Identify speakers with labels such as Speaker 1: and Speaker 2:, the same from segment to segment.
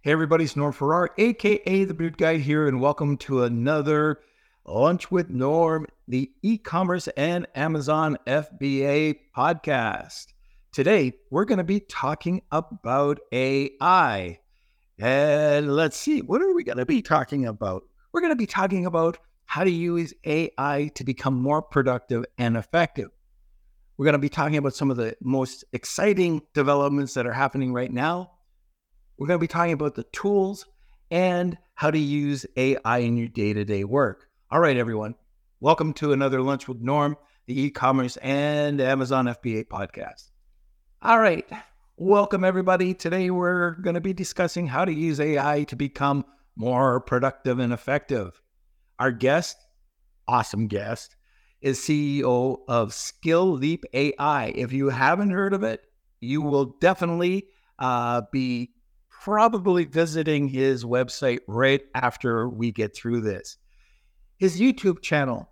Speaker 1: Hey everybody, it's Norm Farrar, aka the Beard Guy here, and welcome to another Lunch with Norm, the e-commerce and Amazon FBA podcast. Today, we're going to be talking about AI. And let's see, what are we going to be talking about? We're going to be talking about how to use AI to become more productive and effective. We're going to be talking about some of the most exciting developments that are happening right now we're going to be talking about the tools and how to use AI in your day to day work. All right, everyone. Welcome to another Lunch with Norm, the e commerce and Amazon FBA podcast. All right. Welcome, everybody. Today, we're going to be discussing how to use AI to become more productive and effective. Our guest, awesome guest, is CEO of Skill Leap AI. If you haven't heard of it, you will definitely uh, be probably visiting his website right after we get through this. His YouTube channel,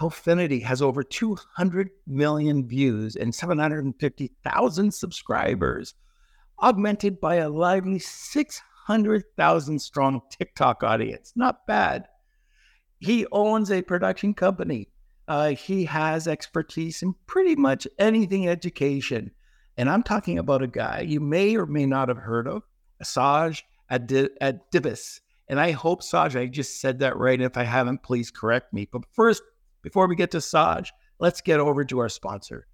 Speaker 1: Howfinity, has over 200 million views and 750,000 subscribers, augmented by a lively 600,000 strong TikTok audience. Not bad. He owns a production company. Uh, he has expertise in pretty much anything education. And I'm talking about a guy you may or may not have heard of. Saj Adibis. And I hope, Saj, I just said that right. If I haven't, please correct me. But first, before we get to Saj, let's get over to our sponsor.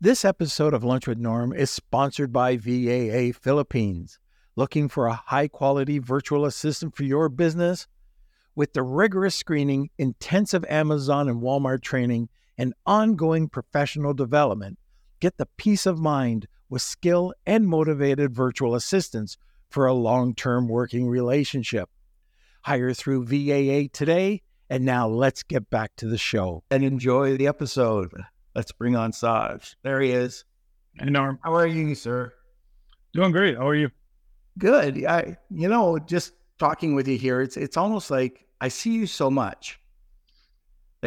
Speaker 1: This episode of Lunch with Norm is sponsored by VAA Philippines. Looking for a high quality virtual assistant for your business? With the rigorous screening, intensive Amazon and Walmart training, and ongoing professional development, get the peace of mind with skill and motivated virtual assistants for a long term working relationship. Hire through VAA today. And now let's get back to the show and enjoy the episode. Let's bring on Saj. There he is.
Speaker 2: Hey, Norm.
Speaker 1: How are you, sir?
Speaker 2: Doing great. How are you?
Speaker 1: Good. I, you know, just talking with you here, it's it's almost like I see you so much.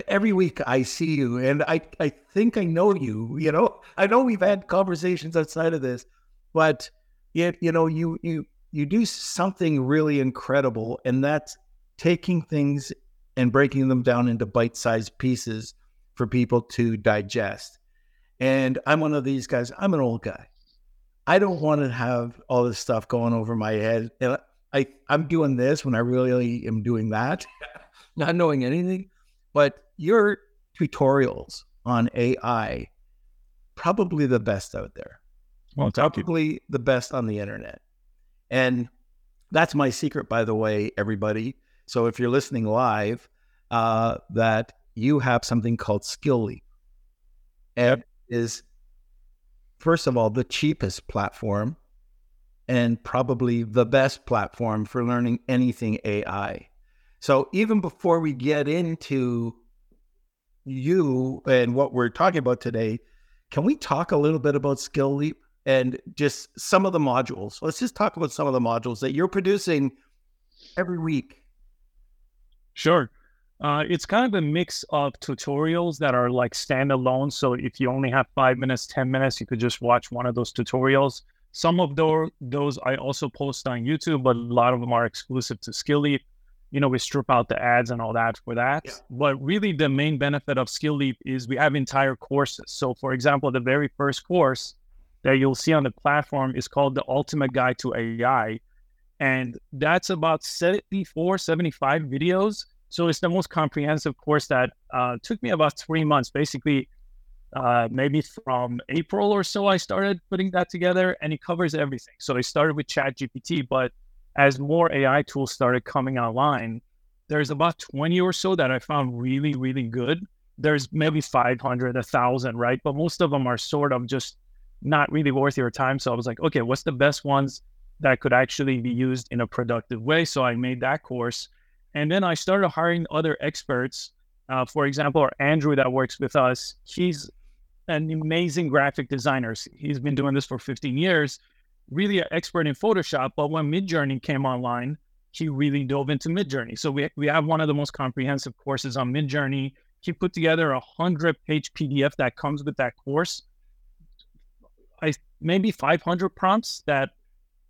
Speaker 1: Every week I see you, and I I think I know you. You know, I know we've had conversations outside of this, but yet you know you you you do something really incredible, and that's taking things and breaking them down into bite sized pieces for people to digest. And I'm one of these guys, I'm an old guy. I don't want to have all this stuff going over my head. And I, I'm doing this when I really am doing that, not knowing anything. But your tutorials on AI, probably the best out there.
Speaker 2: Well,
Speaker 1: probably the best on the internet. And that's my secret, by the way, everybody. So if you're listening live, uh, that you have something called Skill Leap. And is first of all the cheapest platform and probably the best platform for learning anything AI. So even before we get into you and what we're talking about today, can we talk a little bit about Skill Leap? And just some of the modules. Let's just talk about some of the modules that you're producing every week.
Speaker 2: Sure. Uh, it's kind of a mix of tutorials that are like standalone. So if you only have five minutes, 10 minutes, you could just watch one of those tutorials. Some of those, those I also post on YouTube, but a lot of them are exclusive to Skill Leap. You know, we strip out the ads and all that for that. Yeah. But really, the main benefit of Skill Leap is we have entire courses. So, for example, the very first course that you'll see on the platform is called the Ultimate Guide to AI. And that's about 74, 75 videos. So it's the most comprehensive course that uh, took me about three months. Basically, uh, maybe from April or so, I started putting that together and it covers everything. So I started with ChatGPT, but as more AI tools started coming online, there's about 20 or so that I found really, really good. There's maybe 500, 1,000, right? But most of them are sort of just not really worth your time. So I was like, okay, what's the best ones that could actually be used in a productive way? So I made that course. And then I started hiring other experts. Uh, for example, Andrew that works with us, he's an amazing graphic designer. He's been doing this for 15 years, really an expert in Photoshop. But when Midjourney came online, he really dove into Midjourney. So we, we have one of the most comprehensive courses on Midjourney. He put together a 100 page PDF that comes with that course I maybe 500 prompts that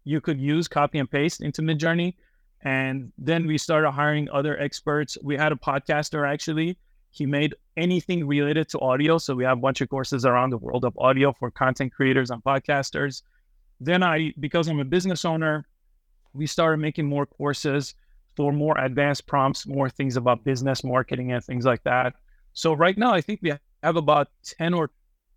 Speaker 2: you could use copy and paste into Midjourney. And then we started hiring other experts. We had a podcaster actually. He made anything related to audio. So we have a bunch of courses around the world of audio for content creators and podcasters. Then I, because I'm a business owner, we started making more courses for more advanced prompts, more things about business marketing and things like that. So right now, I think we have about 10 or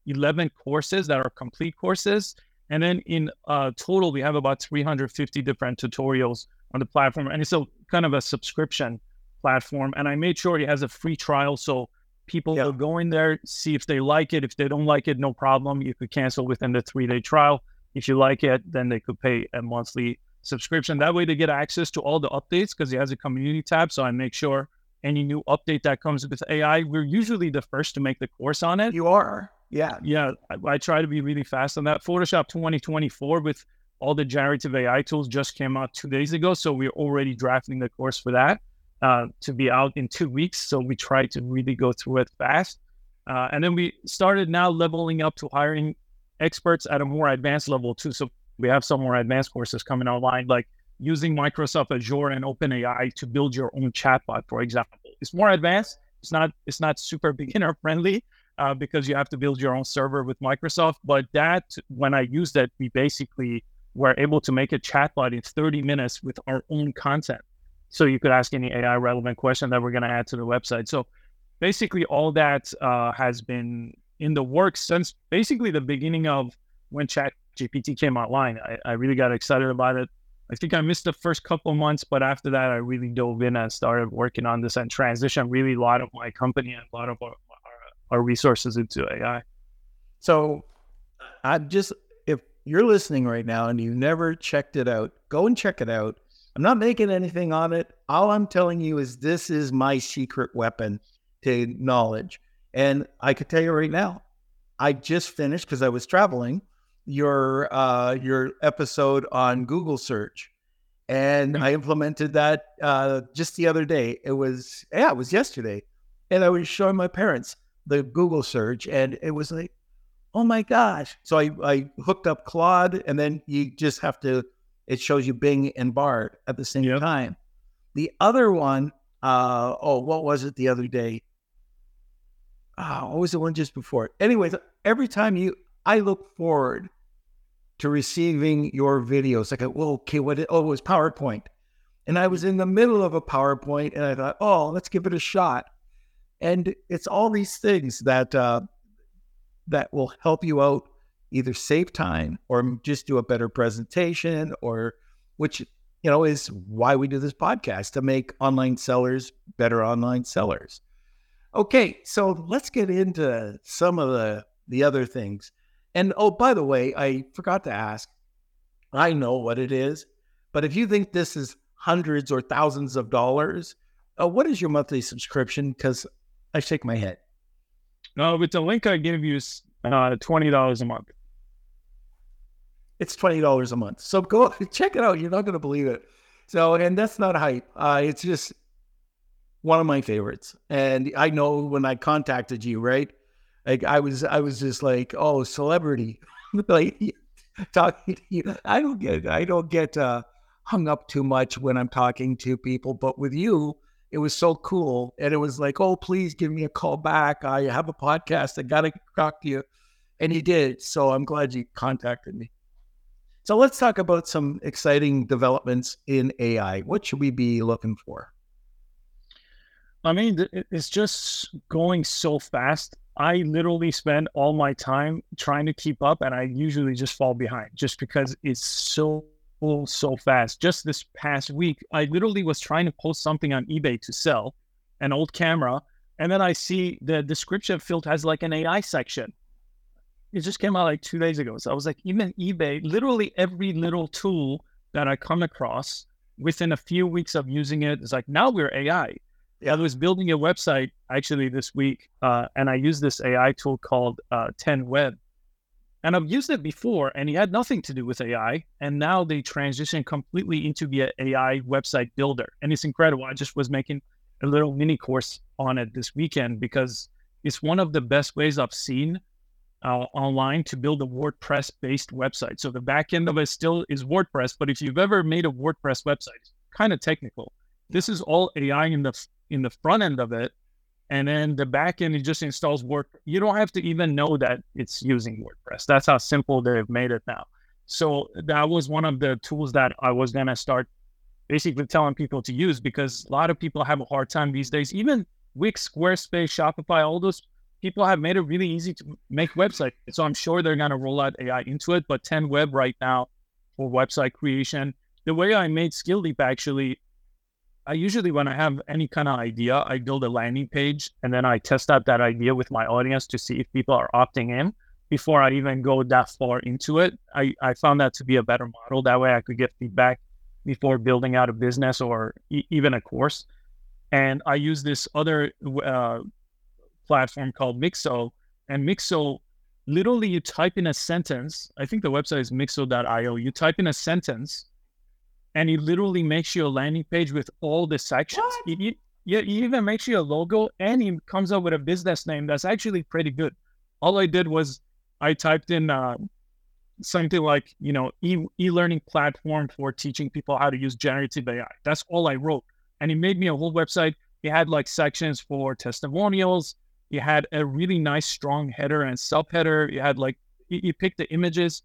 Speaker 2: 11 courses that are complete courses. And then in uh, total, we have about 350 different tutorials on the platform. And it's a kind of a subscription platform. And I made sure it has a free trial. So people yeah. will go in there, see if they like it. If they don't like it, no problem. You could cancel within the three day trial. If you like it, then they could pay a monthly subscription. That way they get access to all the updates because it has a community tab. So I make sure any new update that comes with AI, we're usually the first to make the course on it.
Speaker 1: You are. Yeah.
Speaker 2: Yeah. I, I try to be really fast on that. Photoshop 2024 with all the generative AI tools just came out two days ago. So we're already drafting the course for that uh, to be out in two weeks. So we try to really go through it fast. Uh, and then we started now leveling up to hiring experts at a more advanced level too. So we have some more advanced courses coming online, like using Microsoft Azure and OpenAI to build your own chatbot, for example. It's more advanced. It's not it's not super beginner friendly uh, because you have to build your own server with Microsoft. But that when I used it, we basically were able to make a chatbot in 30 minutes with our own content. So you could ask any AI relevant question that we're going to add to the website. So basically, all that uh, has been in the works since basically the beginning of when Chat GPT came online. I, I really got excited about it. I think I missed the first couple months, but after that, I really dove in and started working on this and transitioned really a lot of my company and a lot of our, our, our resources into AI.
Speaker 1: So I just, if you're listening right now and you've never checked it out, go and check it out. I'm not making anything on it. All I'm telling you is this is my secret weapon to knowledge. And I could tell you right now, I just finished because I was traveling your uh, your episode on Google search, and I implemented that uh, just the other day. It was yeah, it was yesterday, and I was showing my parents the Google search, and it was like, oh my gosh! So I I hooked up Claude, and then you just have to. It shows you Bing and Bard at the same yep. time. The other one, uh, oh, what was it the other day? Oh, what was the one just before? It? Anyways, every time you, I look forward to receiving your videos. Like, well, okay, what? oh, it was PowerPoint, and I was in the middle of a PowerPoint, and I thought, oh, let's give it a shot. And it's all these things that uh, that will help you out, either save time or just do a better presentation, or which you know is why we do this podcast to make online sellers better online sellers. Okay, so let's get into some of the the other things. And oh, by the way, I forgot to ask. I know what it is, but if you think this is hundreds or thousands of dollars, uh, what is your monthly subscription? Because I shake my head.
Speaker 2: No, with the link I give you is uh, twenty dollars a month.
Speaker 1: It's twenty dollars a month. So go check it out. You're not going to believe it. So, and that's not hype. Uh, it's just one of my favorites. And I know when I contacted you, right? Like I was, I was just like, oh, celebrity, like talking to you. I don't get, I don't get uh, hung up too much when I'm talking to people, but with you, it was so cool, and it was like, oh, please give me a call back. I have a podcast. I got to talk to you, and he did. So I'm glad you contacted me. So let's talk about some exciting developments in AI. What should we be looking for?
Speaker 2: I mean, it's just going so fast. I literally spend all my time trying to keep up, and I usually just fall behind just because it's so so fast. Just this past week, I literally was trying to post something on eBay to sell an old camera, and then I see the description field has like an AI section. It just came out like two days ago. So I was like, even eBay, literally every little tool that I come across within a few weeks of using it is like, now we're AI. I was building a website actually this week, uh, and I used this AI tool called uh, 10Web. And I've used it before, and it had nothing to do with AI. And now they transition completely into the AI website builder. And it's incredible. I just was making a little mini course on it this weekend because it's one of the best ways I've seen uh, online to build a WordPress based website. So the back end of it still is WordPress, but if you've ever made a WordPress website, it's kind of technical. This is all AI in the in the front end of it, and then the back end it just installs Word. You don't have to even know that it's using WordPress. That's how simple they've made it now. So that was one of the tools that I was gonna start basically telling people to use because a lot of people have a hard time these days. Even Wix, Squarespace, Shopify, all those people have made it really easy to make websites. So I'm sure they're to roll out AI into it. But 10 Web right now for website creation, the way I made Skill Leap actually, I usually, when I have any kind of idea, I build a landing page and then I test out that idea with my audience to see if people are opting in before I even go that far into it. I, I found that to be a better model. That way I could get feedback before building out a business or e- even a course. And I use this other uh, platform called Mixo. And Mixo, literally, you type in a sentence. I think the website is mixo.io. You type in a sentence, and it literally makes you a landing page with all the sections. It, it, it even makes you a logo, and it comes up with a business name that's actually pretty good. All I did was I typed in uh, something like, you know, e- e-learning platform for teaching people how to use generative AI. That's all I wrote. And it made me a whole website. It had like sections for testimonials, you had a really nice strong header and subheader. You had like you picked the images,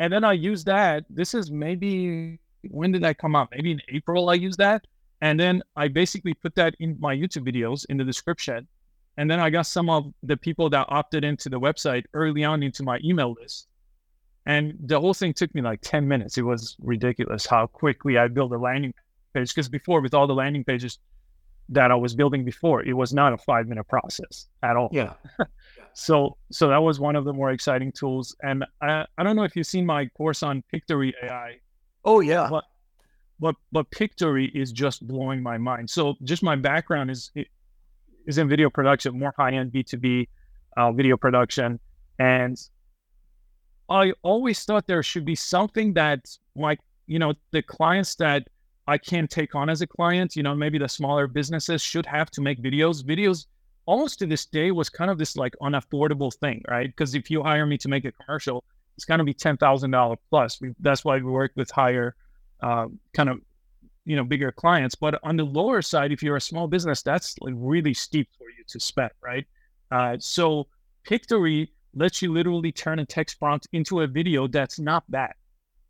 Speaker 2: and then I used that. This is maybe when did that come out? Maybe in April I used that, and then I basically put that in my YouTube videos in the description, and then I got some of the people that opted into the website early on into my email list. And the whole thing took me like 10 minutes. It was ridiculous how quickly I built a landing page. Because before, with all the landing pages, that I was building before. It was not a five minute process at all.
Speaker 1: Yeah.
Speaker 2: so so that was one of the more exciting tools. And I, I don't know if you've seen my course on Pictory AI.
Speaker 1: Oh yeah.
Speaker 2: But but but Pictory is just blowing my mind. So just my background is is in video production, more high end B two B uh, video production, and I always thought there should be something that like you know the clients that I can't take on as a client. You know, maybe the smaller businesses should have to make videos. Videos almost to this day was kind of this like unaffordable thing, right? Because if you hire me to make a commercial, it's going to be ten thousand dollar plus. We, that's why we work with higher, uh, kind of, you know, bigger clients. But on the lower side, if you're a small business, that's like really steep for you to spend, right? Uh, so Pictory lets you literally turn a text prompt into a video that's not bad.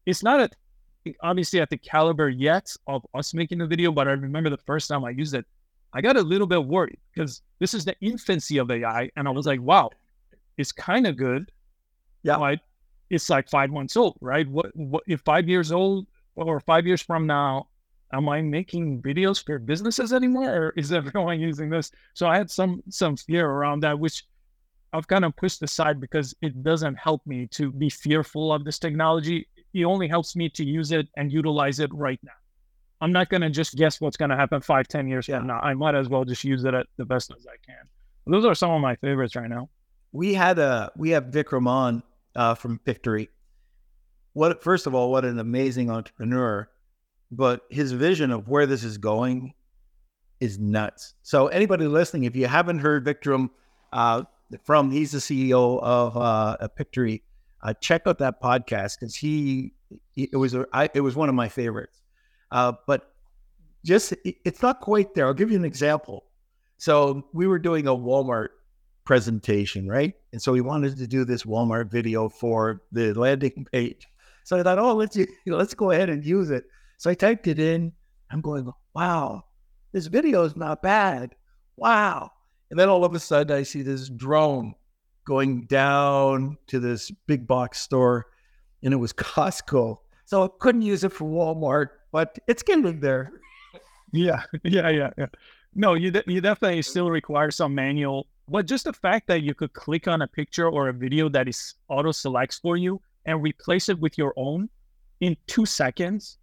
Speaker 2: It's not a obviously at the caliber yet of us making the video, but I remember the first time I used it, I got a little bit worried because this is the infancy of AI. And I was like, wow, it's kind of good.
Speaker 1: Yeah.
Speaker 2: But it's like five months old, right? What, what if five years old or five years from now, am I making videos for businesses anymore or is everyone using this? So I had some some fear around that, which I've kind of pushed aside because it doesn't help me to be fearful of this technology it only helps me to use it and utilize it right now. I'm not going to just guess what's going to happen five, ten years yeah. from now. I might as well just use it at the best as I can. Those are some of my favorites right now.
Speaker 1: We had a we have on uh, from Pictory. What first of all, what an amazing entrepreneur, but his vision of where this is going is nuts. So anybody listening, if you haven't heard Vikram uh, from, he's the CEO of uh, Pictory uh, check out that podcast because he, he, it was a, I, it was one of my favorites. Uh, but just it, it's not quite there. I'll give you an example. So we were doing a Walmart presentation, right? And so we wanted to do this Walmart video for the landing page. So I thought, oh, let's let's go ahead and use it. So I typed it in. I'm going, wow, this video is not bad. Wow. And then all of a sudden I see this drone going down to this big box store, and it was Costco. So I couldn't use it for Walmart, but it's getting there.
Speaker 2: Yeah, yeah, yeah, yeah. No, you de- you definitely still require some manual. But just the fact that you could click on a picture or a video that is auto selects for you and replace it with your own in two seconds.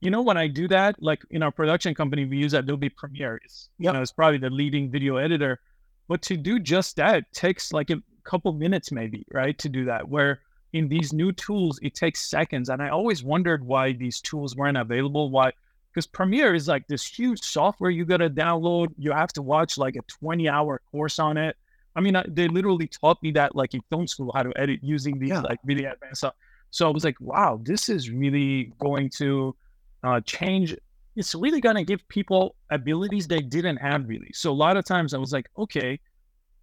Speaker 2: You know, when I do that, like in our production company, we use Adobe Premiere. It's, yep. you know, it's probably the leading video editor. But to do just that takes like a couple minutes maybe, right, to do that. Where in these new tools, it takes seconds. And I always wondered why these tools weren't available. Why? Because Premiere is like this huge software you got to download. You have to watch like a 20 hour course on it. I mean, I, they literally taught me that like in film school how to edit using these
Speaker 1: Yeah.
Speaker 2: like really advanced stuff. So I was like, wow, this is really going to uh, change. It's really going to give people abilities they didn't have really. So a lot of times I was like, okay,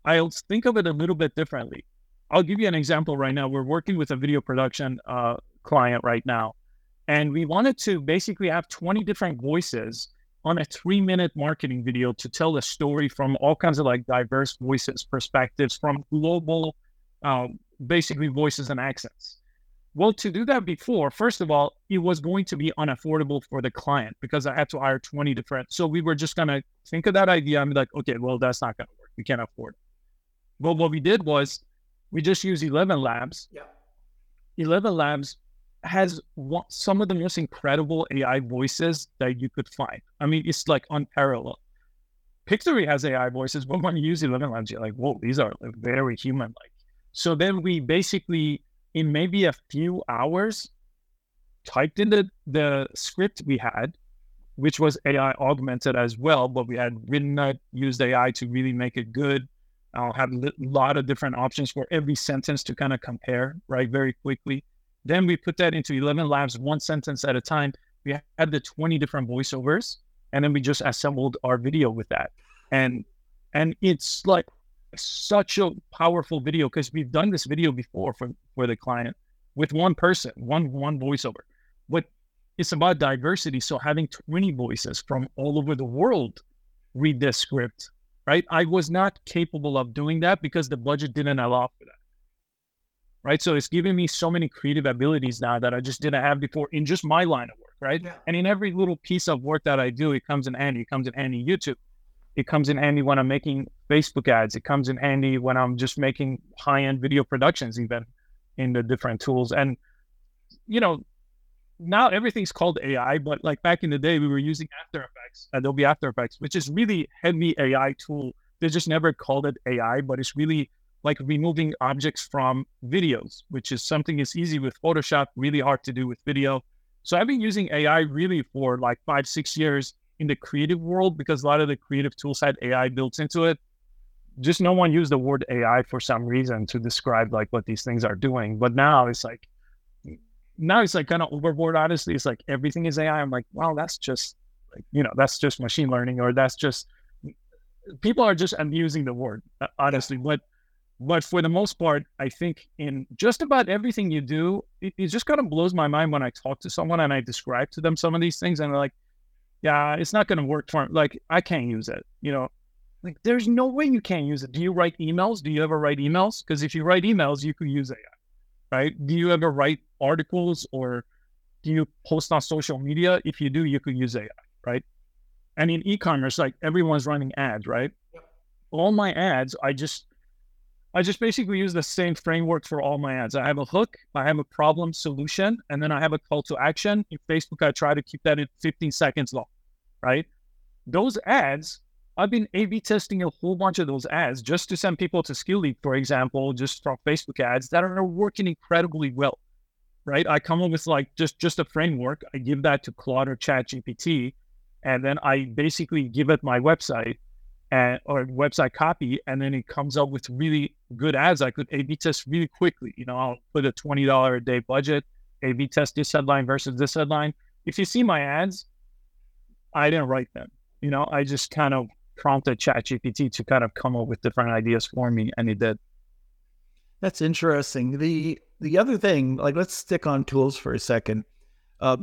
Speaker 2: I'll think of it a little bit differently. I'll give you an example right now. We're working with a video production uh, client right now, and we wanted to basically have 20 different voices on a three minute marketing video to tell the story from all kinds of like diverse voices, perspectives, from global, um, basically voices and accents. Well, to do that before, first of all, it was going to be unaffordable for the client because I had to hire 20 different. So we were just going to think of that idea and be like, okay, well, that's not going to work. We can't afford it. But what we did was we just used 11 Labs.
Speaker 1: Yeah.
Speaker 2: 11 Labs has one, some of the most incredible AI voices that you could find. I mean, it's like unparalleled. Pictory has AI voices, but when you use 11 Labs, you're like, whoa, these are like very human like. So then we basically, in maybe a few hours, typed in the, the script we had, which was AI augmented as well, but we had written that, used AI to really make it good. I'll have a lot of different options for every sentence to kind of compare, right, very quickly. Then we put that into 11 labs, one sentence at a time. We had the 20 different voiceovers, and then we just assembled our video with that. And and it's like such a powerful video because we've done this video before for, for the client with one person, one one voiceover. But it's about diversity. So having 20 voices from all over the world read this script, right? I was not capable of doing that because the budget didn't allow for that right? So it's giving me so many creative abilities now that I just didn't have before in just my line of work, right?
Speaker 1: Yeah.
Speaker 2: And in every little piece of work that I do, it comes in handy. It comes in handy YouTube. It comes in handy when I'm making Facebook ads. It comes in handy when I'm just making high-end video productions, even in the different tools. And you know, now everything's called AI, but like back in the day, we were using After Effects, Adobe After Effects, which is really heavy AI tool. They just never called it AI, but it's really like removing objects from videos, which is something that's easy with Photoshop, really hard to do with video. So I've been using AI really for like five, six years in the creative world because a lot of the creative tools had AI built into it. Just no one used the word AI for some reason to describe like what these things are doing. But now it's like, now it's like kind of overboard. Honestly, it's like everything is AI. I'm like, wow, that's just like you know, that's just machine learning, or that's just people are just abusing the word uh, honestly. But but for the most part, I think in just about everything you do, it, it just kind of blows my mind when I talk to someone and I describe to them some of these things, and they're like, "Yeah, it's not going to work for me. Like, I can't use it." You know, like there's no way you can't use it. Do you write emails? Do you ever write emails? Because if you write emails, you could use AI, right? Do you ever write articles or do you post on social media? If you do, you could use AI, right? And in e-commerce, like everyone's running ads, right? All my ads, I just I just basically use the same framework for all my ads. I have a hook, I have a problem solution, and then I have a call to action. In Facebook, I try to keep that at 15 seconds long, right? Those ads, I've been A B testing a whole bunch of those ads just to send people to Skill Leap, for example, just from Facebook ads that are working incredibly well, right? I come up with like just just a framework. I give that to Claude or Chat GPT, and then I basically give it my website and or website copy, and then it comes up with really good ads. I could A/B test really quickly. You know, I'll put a twenty dollar a day budget, A/B test this headline versus this headline. If you see my ads, I didn't write them. You know, I just kind of prompted ChatGPT to kind of come up with different ideas for me, and it did.
Speaker 1: That's interesting. The the other thing, like let's stick on tools for a second. Uh,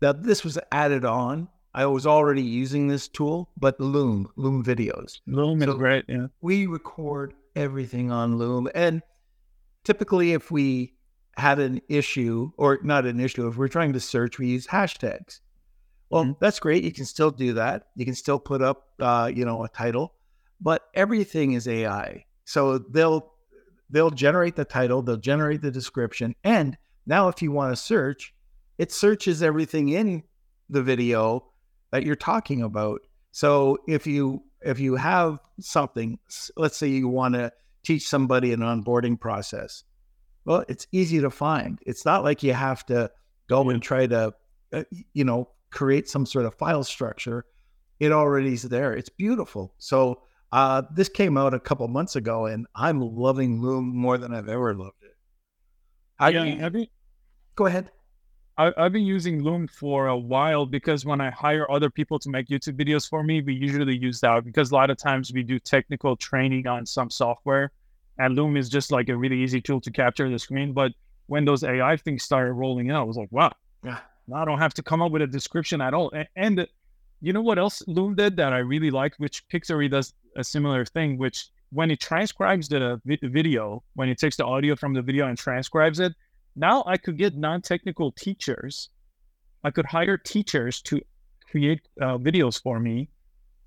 Speaker 1: that this was added on. I was already using this tool, but Loom, Loom videos.
Speaker 2: Loom
Speaker 1: So-
Speaker 2: is great. Yeah.
Speaker 1: We record everything on Loom, and typically, if we had an issue or not an issue, if we're trying to search, we use hashtags. Well,
Speaker 2: Mhm.
Speaker 1: that's great. You can still do that. You can still put up, uh, you know, a title, but everything is AI. So they'll they'll generate the title, they'll generate the description, and now if you want to search, it searches everything in the video that you're talking about. So if you if you have something, let's say you want to teach somebody an onboarding process, well, it's easy to find. It's not like you have to go and try to, uh, you know, create some sort of file structure. It already is there. It's beautiful. So Uh, this came out a couple months ago, and I'm loving Loom more than I've ever loved it.
Speaker 2: I, yeah, have you,
Speaker 1: go ahead.
Speaker 2: I, have been using Loom for a while because when I hire other people to make YouTube videos for me, we usually use that because a lot of times we do technical training on some software, and Loom is just like a really easy tool to capture the screen. But when those AI things started rolling out, I was like, wow, yeah, I don't have to come up with a description at all. And, and you know what else Loom did that I really liked, which Pictory does a similar thing, which when it transcribes the video, when it takes the audio from the video and transcribes it, now I could get non-technical teachers. I could hire teachers to create uh, videos for me,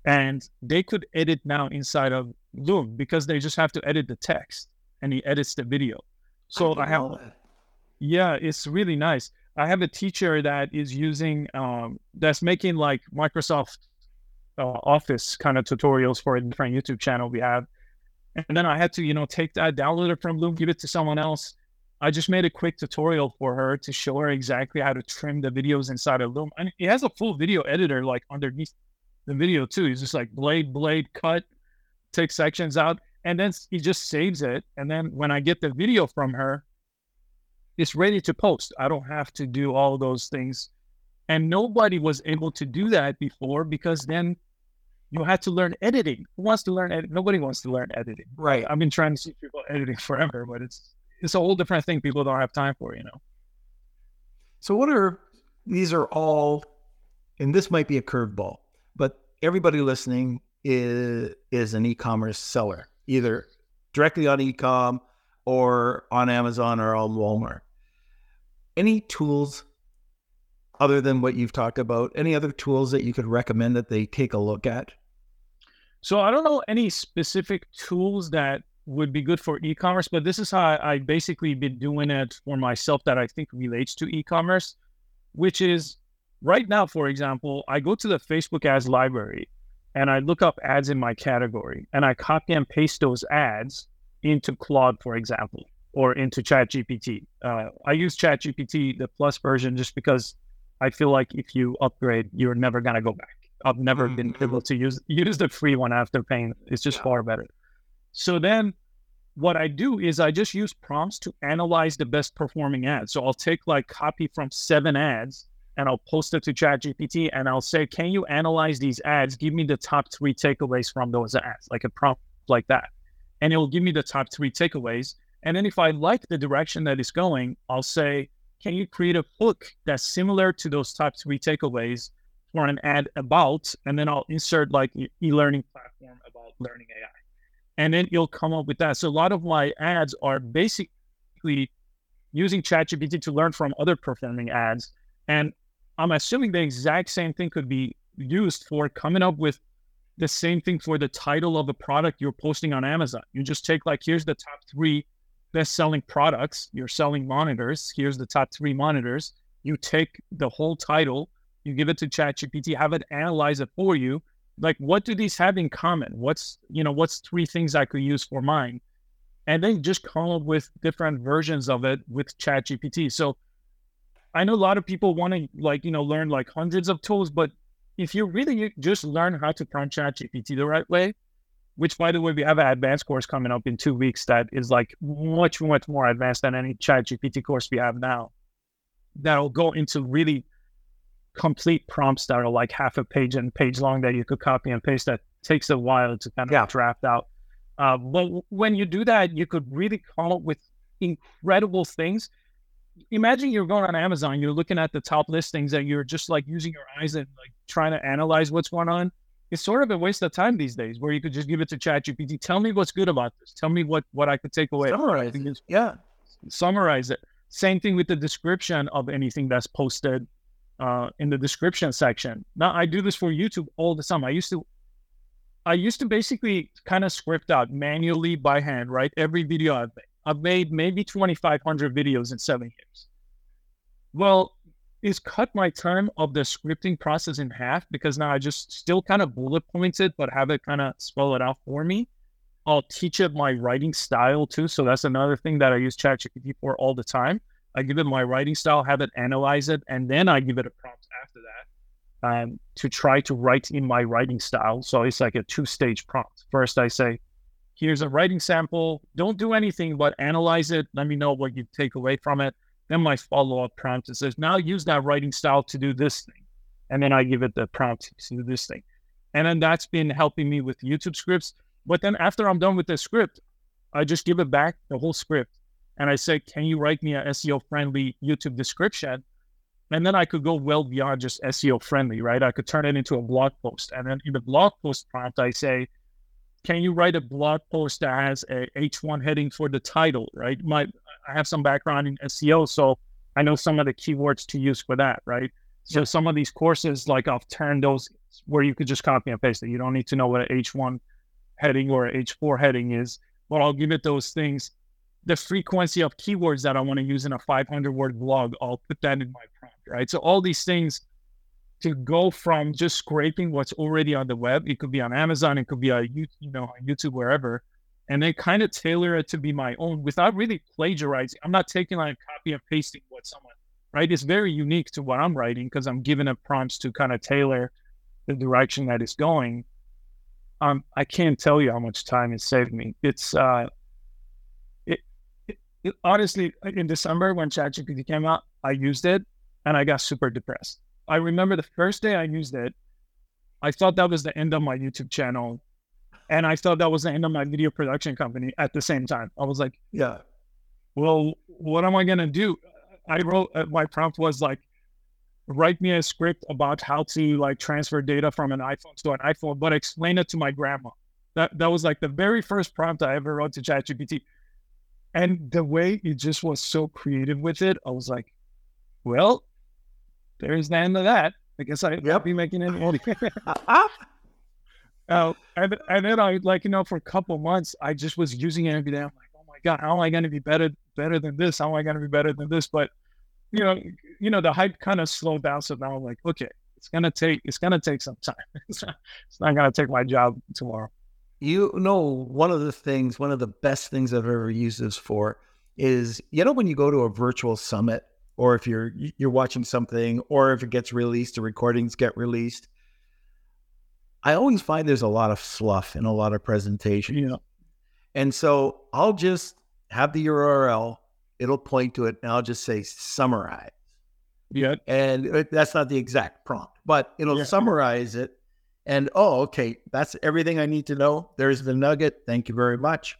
Speaker 2: and they could edit now inside of Loom because they just have to edit the text, and he edits the video. So I, I have, yeah, it's really nice. I have a teacher that is using um, that's making like Microsoft uh, Office kind of tutorials for a different YouTube channel we have, and then I had to you know take that, download it from Loom, give it to someone else. I just made a quick tutorial for her to show her exactly how to trim the videos inside of Loom, and it has a full video editor like underneath the video too. He's just like blade, blade, cut, take sections out, and then he just saves it. And then when I get the video from her, it's ready to post. I don't have to do all those things. And nobody was able to do that before because then you had to learn editing. Who wants to learn? Nobody wants to learn editing.
Speaker 1: Right.
Speaker 2: I've been trying to teach people editing forever, but it's it's a whole different thing people don't have time for, you know.
Speaker 1: So what are these are all and this might be a curveball, but everybody listening is is an e-commerce seller, either directly on e-com or on Amazon or on Walmart. Any tools other than what you've talked about? Any other tools that you could recommend that they take a look at?
Speaker 2: So I don't know any specific tools that would be good for e-commerce, but this is how I, basically been doing it for myself that I think relates to e-commerce, which is right now, for example, I go to the Facebook ads library and I look up ads in my category and I copy and paste those ads into Claude, for example, or into ChatGPT. Uh, I use ChatGPT, the plus version, just because I feel like if you upgrade, you're never gonna go back. I've never mm-hmm. been able to use use the free one after paying. It's just yeah. far better. So then what I do is I just use prompts to analyze the best performing ads. So I'll take like copy from seven ads and I'll post it to ChatGPT and I'll say, can you analyze these ads? Give me the top three takeaways from those ads, like a prompt like that and it will give me the top three takeaways. And then if I like the direction that it's going, I'll say, can you create a hook that's similar to those top three takeaways for an ad about? And then I'll insert like e-learning platform about learning AI. And then you'll come up with that. So a lot of my ads are basically using ChatGPT to learn from other performing ads. And I'm assuming the exact same thing could be used for coming up with the same thing for the title of a product you're posting on Amazon. You just take like, here's the top three best selling products. You're selling monitors. Here's the top three monitors. You take the whole title, you give it to ChatGPT, have it analyze it for you. Like, what do these have in common? What's, you know, what's three things I could use for mine? And then just come up with different versions of it with ChatGPT. So I know a lot of people want to like, you know, learn like hundreds of tools, but if you really just learn how to prompt ChatGPT the right way, which by the way, we have an advanced course coming up in two weeks that is like much, much more advanced than any ChatGPT course we have now. That'll go into really complete prompts that are like half a page and page long that you could copy and paste. That takes a while to kind of yeah. draft out. Uh, but when you do that, you could really come up with incredible things imagine you're going on Amazon, you're looking at the top listings and you're just like using your eyes and like trying to analyze what's going on. It's sort of a waste of time these days where you could just give it to ChatGPT. Tell me what's good about this. Tell me what what I could take away.
Speaker 1: Summarize it. Yeah.
Speaker 2: Summarize it. Same thing with the description of anything that's posted uh, in the description section. Now I do this for YouTube all the time. I used to I used to basically kind of script out manually by hand, right? Every video I've made. I've made maybe 2,500 videos in seven years. Well, it's cut my time of the scripting process in half because now I just still kind of bullet points it, but have it kind of spell it out for me. I'll teach it my writing style too. So that's another thing that I use ChatGPT for all the time. I give it my writing style, have it analyze it, and then I give it a prompt after that. um, to try to write in my writing style. So it's like a two stage prompt. First, I say, here's a writing sample. Don't do anything but analyze it. Let me know what you take away from it. Then my follow up prompt is says, now use that writing style to do this thing. And then I give it the prompt to do this thing. And then that's been helping me with YouTube scripts. But then after I'm done with the script, I just give it back the whole script. And I say, can you write me a SEO friendly YouTube description? And then I could go well beyond just SEO friendly, right? I could turn it into a blog post. And then in the blog post prompt, I say, can you write a blog post that has a H1 heading for the title, right? My I have some background in SEO, so I know some of the keywords to use for that, right? So yeah. some of these courses, like I've turned those where you could just copy and paste it. You don't need to know what an H1 heading or an H4 heading is, but I'll give it those things. The frequency of keywords that I want to use in a 500 word blog, I'll put that in my prompt, right? So all these things to go from just scraping what's already on the web. It could be on Amazon, it could be on YouTube, you know, on YouTube, wherever, and then kind of tailor it to be my own without really plagiarizing. I'm not taking like copy and pasting what someone right. It's very unique to what I'm writing because I'm giving it prompts to kind of tailor the direction that it's going. Um, I can't tell you how much time it saved me. It's uh, it, honestly in December when ChatGPT came out, I used it and I got super depressed I remember the first day I used it, I thought that was the end of my YouTube channel. And I thought that was the end of my video production company at the same time. I was like, yeah, well, what am I going to do? I wrote, uh, my prompt was like, write me a script about how to like transfer data from an iPhone to an iPhone, but explain it to my grandma. That, that was like the very first prompt I ever wrote to ChatGPT. And the way it just was so creative with it, I was like, well, there's the end of that. I guess I, will be making any money. uh, and, and then I like, you know, for a couple months, I just was using it every day. I'm like, oh my God, how am I going to be better, better than this? How am I going to be better than this? But, you know, you know, the hype kind of slowed down. So now I'm like, okay, it's going to take, it's going to take some time. it's not, not going to take my job tomorrow.
Speaker 1: You know, one of the things, one of the best things I've ever used this for is, you know, when you go to a virtual summit or if you're you're watching something or if it gets released the recordings get released i always find there's a lot of fluff and a lot of presentation.
Speaker 2: Yeah.
Speaker 1: And so i'll just have the url it'll point to it and i'll just say summarize.
Speaker 2: Yeah.
Speaker 1: And that's not the exact prompt but it'll yeah. summarize it and oh okay that's everything i need to know there's the nugget thank you very much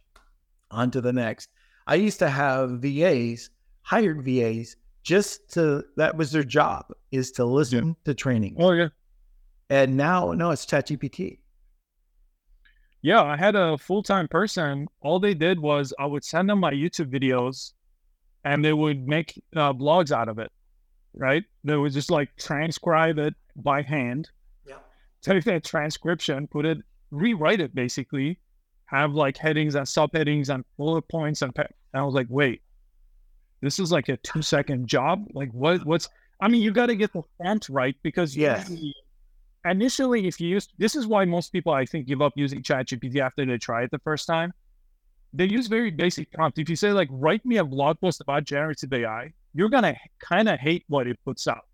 Speaker 1: on to the next i used to have vas hired vas just to that was their job is to listen yeah. to training.
Speaker 2: Oh yeah.
Speaker 1: And now no, it's ChatGPT.
Speaker 2: Yeah, I had a full time person. All they did was I would send them my YouTube videos, and they would make uh, blogs out of it. Right? They would just like transcribe it by hand. Take that transcription, put it, rewrite it basically, have like headings and subheadings and bullet points and. Pe- and I was like, wait, this is like a two second job. Like what? What's? I mean, you got to get the font right because
Speaker 1: yes.
Speaker 2: initially, if you use this is why most people I think give up using ChatGPT after they try it the first time. They use very basic prompt. If you say like, write me a blog post about generative AI, you're gonna kind of hate what it puts out.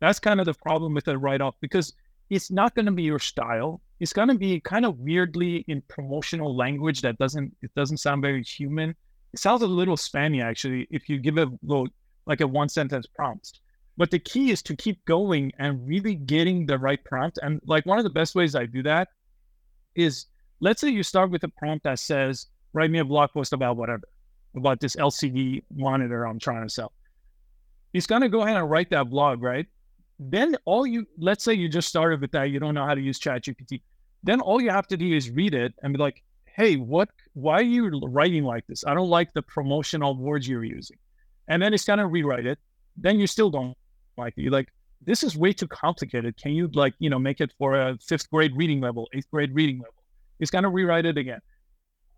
Speaker 2: That's kind of the problem with the write off because it's not going to be your style. It's going to be kind of weirdly in promotional language that doesn't it doesn't sound very human. It sounds a little spammy actually if you give it a little, like a one sentence prompt. But the key is to keep going and really getting the right prompt. And like one of the best ways I do that is let's say you start with a prompt that says, write me a blog post about whatever, about this LCD monitor I'm trying to sell. He's going to go ahead and write that blog, right? Then all you, let's say you just started with that, you don't know how to use ChatGPT. Then all you have to do is read it and be like, hey, what, why are you writing like this? I don't like the promotional words you're using. And then it's going to rewrite it. Then you still don't like it. You're like, this is way too complicated. Can you like, you know, make it for a fifth grade reading level, eighth grade reading level? It's going to rewrite it again.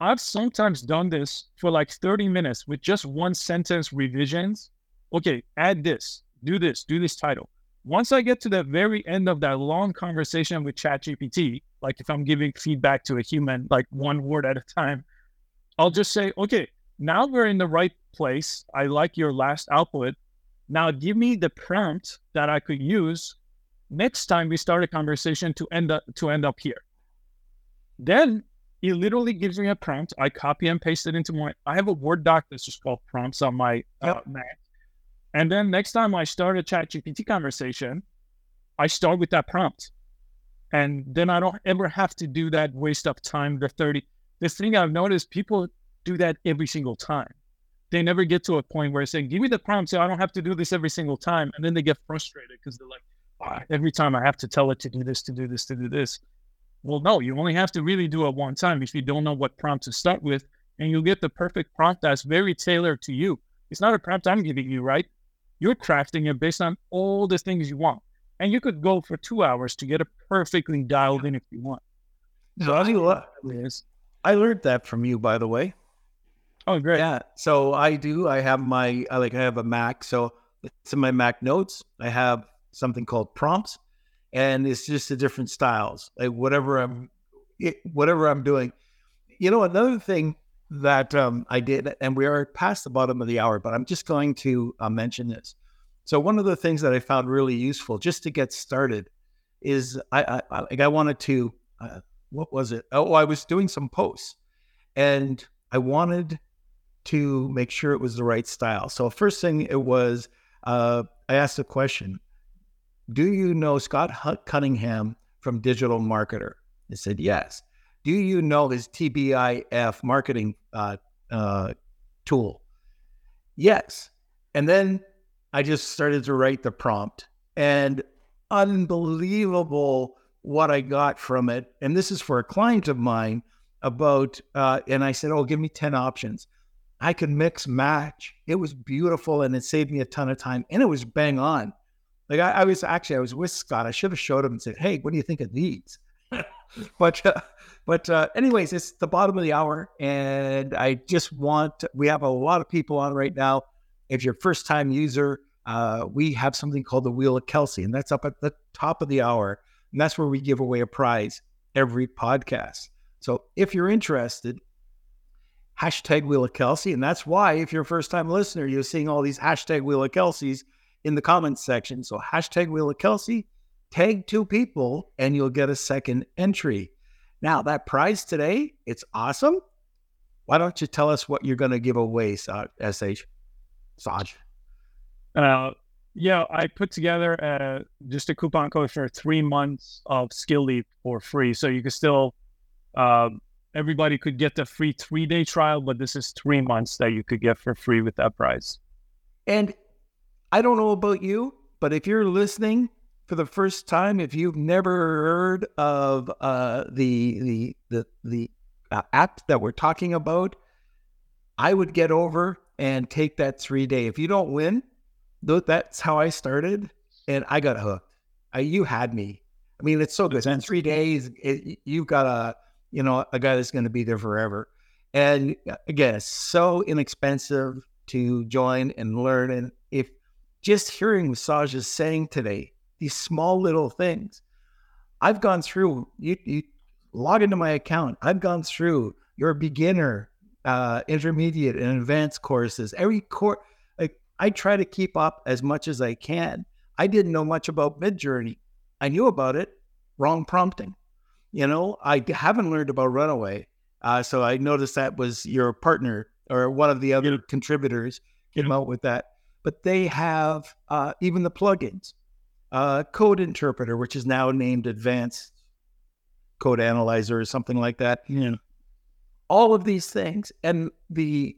Speaker 2: I've sometimes done this for like 30 minutes with just one sentence revisions. Okay, add this, do this, do this title. Once I get to the very end of that long conversation with ChatGPT, like if I'm giving feedback to a human, like one word at a time, I'll just say, okay, now we're in the right place. I like your last output. Now give me the prompt that I could use Next time we start a conversation to end up to end up here. Then he literally gives me a prompt. I copy and paste it into my. I have a Word doc that's just called prompts on my uh, Mac. And then next time I start a Chat GPT conversation, I start with that prompt, and then I don't ever have to do that waste of time. The thirty. This thing I've noticed, people do that every single time. They never get to a point where saying, "Give me the prompt, so I don't have to do this every single time," and then they get frustrated because they're like, "Ah, "Every time I have to tell it to do this, to do this, to do this." Well, no, you only have to really do it one time if you don't know what prompt to start with, and you'll get the perfect prompt that's very tailored to you. It's not a prompt I'm giving you, right? You're crafting it based on all the things you want. And you could go for two hours to get it perfectly dialed in if you want.
Speaker 1: So I, lo- I learned that from you, by the way.
Speaker 2: Oh, great.
Speaker 1: Yeah. So I do. I have my I like I have a Mac. So it's in my Mac notes. I have something called prompts, and it's just the different styles. Like whatever I'm, it, whatever I'm doing. You know, another thing that um, I did, and we are past the bottom of the hour, but I'm just going to uh, mention this. So one of the things that I found really useful, just to get started, is I I, I wanted to. Uh, what was it? Oh, I was doing some posts, and I wanted to make sure it was the right style. So first thing it was, uh, I asked a question: Do you know Scott Cunningham from Digital Marketer? They said yes. Do you know his TBIF marketing uh, uh, tool? Yes. And then I just started to write the prompt, and unbelievable what I got from it. And this is for a client of mine about, uh, and I said, Oh, give me 10 options. I could mix match. It was beautiful and it saved me a ton of time and it was bang on. Like I, I was actually, I was with Scott. I should have showed him and said, Hey, what do you think of these? but, uh, but, uh, anyways, it's the bottom of the hour and I just want, we have a lot of people on right now. If you're a first time user, uh, we have something called the Wheel of Kelsey, and that's up at the top of the hour. And that's where we give away a prize every podcast. So if you're interested, hashtag Wheel of Kelsey. And that's why, if you're a first time listener, you're seeing all these hashtag Wheel of Kelseys in the comments section. So hashtag Wheel of Kelsey, tag two people, and you'll get a second entry. Now, that prize today, it's awesome. Why don't you tell us what you're going to give away, SH? Saj.
Speaker 2: Uh, yeah, I put together uh, just a coupon code for three months of Skill Leap for free. So you can still, um, everybody could get the free three day trial, but this is three months that you could get for free with that price.
Speaker 1: And I don't know about you, but if you're listening for the first time, if you've never heard of uh, the the the the uh, app that we're talking about, I would get over and take that three day. If you don't win, though, that's how I started, and I got hooked. I, you had me. I mean, it's so good. In three days, it, you've got a you know a guy that's going to be there forever. And uh, again, it's so inexpensive to join and learn. And if just hearing what Saj is saying today, these small little things, I've gone through. You, you log into my account. I've gone through your beginner, uh, intermediate, and advanced courses. Every course, like I try to keep up as much as I can. I didn't know much about Midjourney. I knew about it. Wrong prompting. You know, I haven't learned about Runway. Uh, so I noticed that was your partner or one of the other
Speaker 2: Yeah.
Speaker 1: contributors came out with that. But they have uh, even the plugins, uh, Code Interpreter, which is now named Advanced Code Analyzer or something like that.
Speaker 2: Yeah.
Speaker 1: All of these things, and the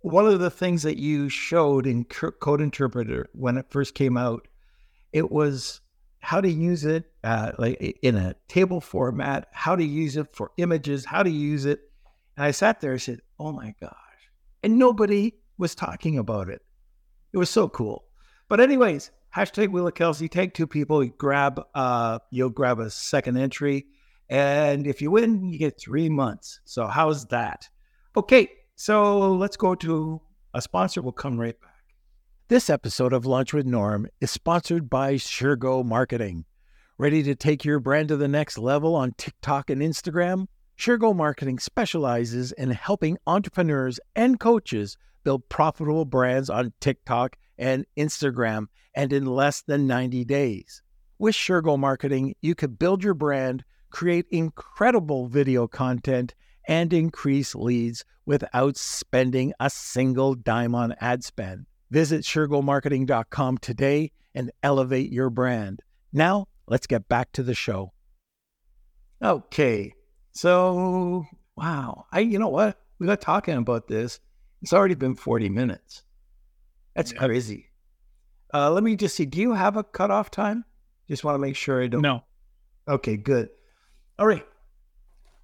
Speaker 1: one of the things that you showed in Code Interpreter when it first came out, it was how to use it uh, like in a table format, how to use it for images, how to use it. And I sat there and said, "Oh my gosh!" And nobody was talking about it. It was so cool. But anyways, hashtag Wheel of Kelsey. Take two people. You grab. Uh, you'll grab a second entry, and if you win, you get three months. So how's that? Okay, so let's go to a sponsor. We'll come right back. This episode of Lunch with Norm is sponsored by SureGo Marketing. Ready to take your brand to the next level on TikTok and Instagram? SureGo Marketing specializes in helping entrepreneurs and coaches build profitable brands on TikTok and Instagram and in less than 90 days. With Shergo Marketing, you could build your brand, create incredible video content, and increase leads without spending a single dime on ad spend. Visit ShergoMarketing.com today and elevate your brand. Now, let's get back to the show. Okay. So, wow. I you know what? We got talking about this. It's already been 40 minutes. That's yeah. crazy. Uh, let me just see. Do you have a cutoff time? Just want to make sure I don't.
Speaker 2: No.
Speaker 1: Okay, good. All right.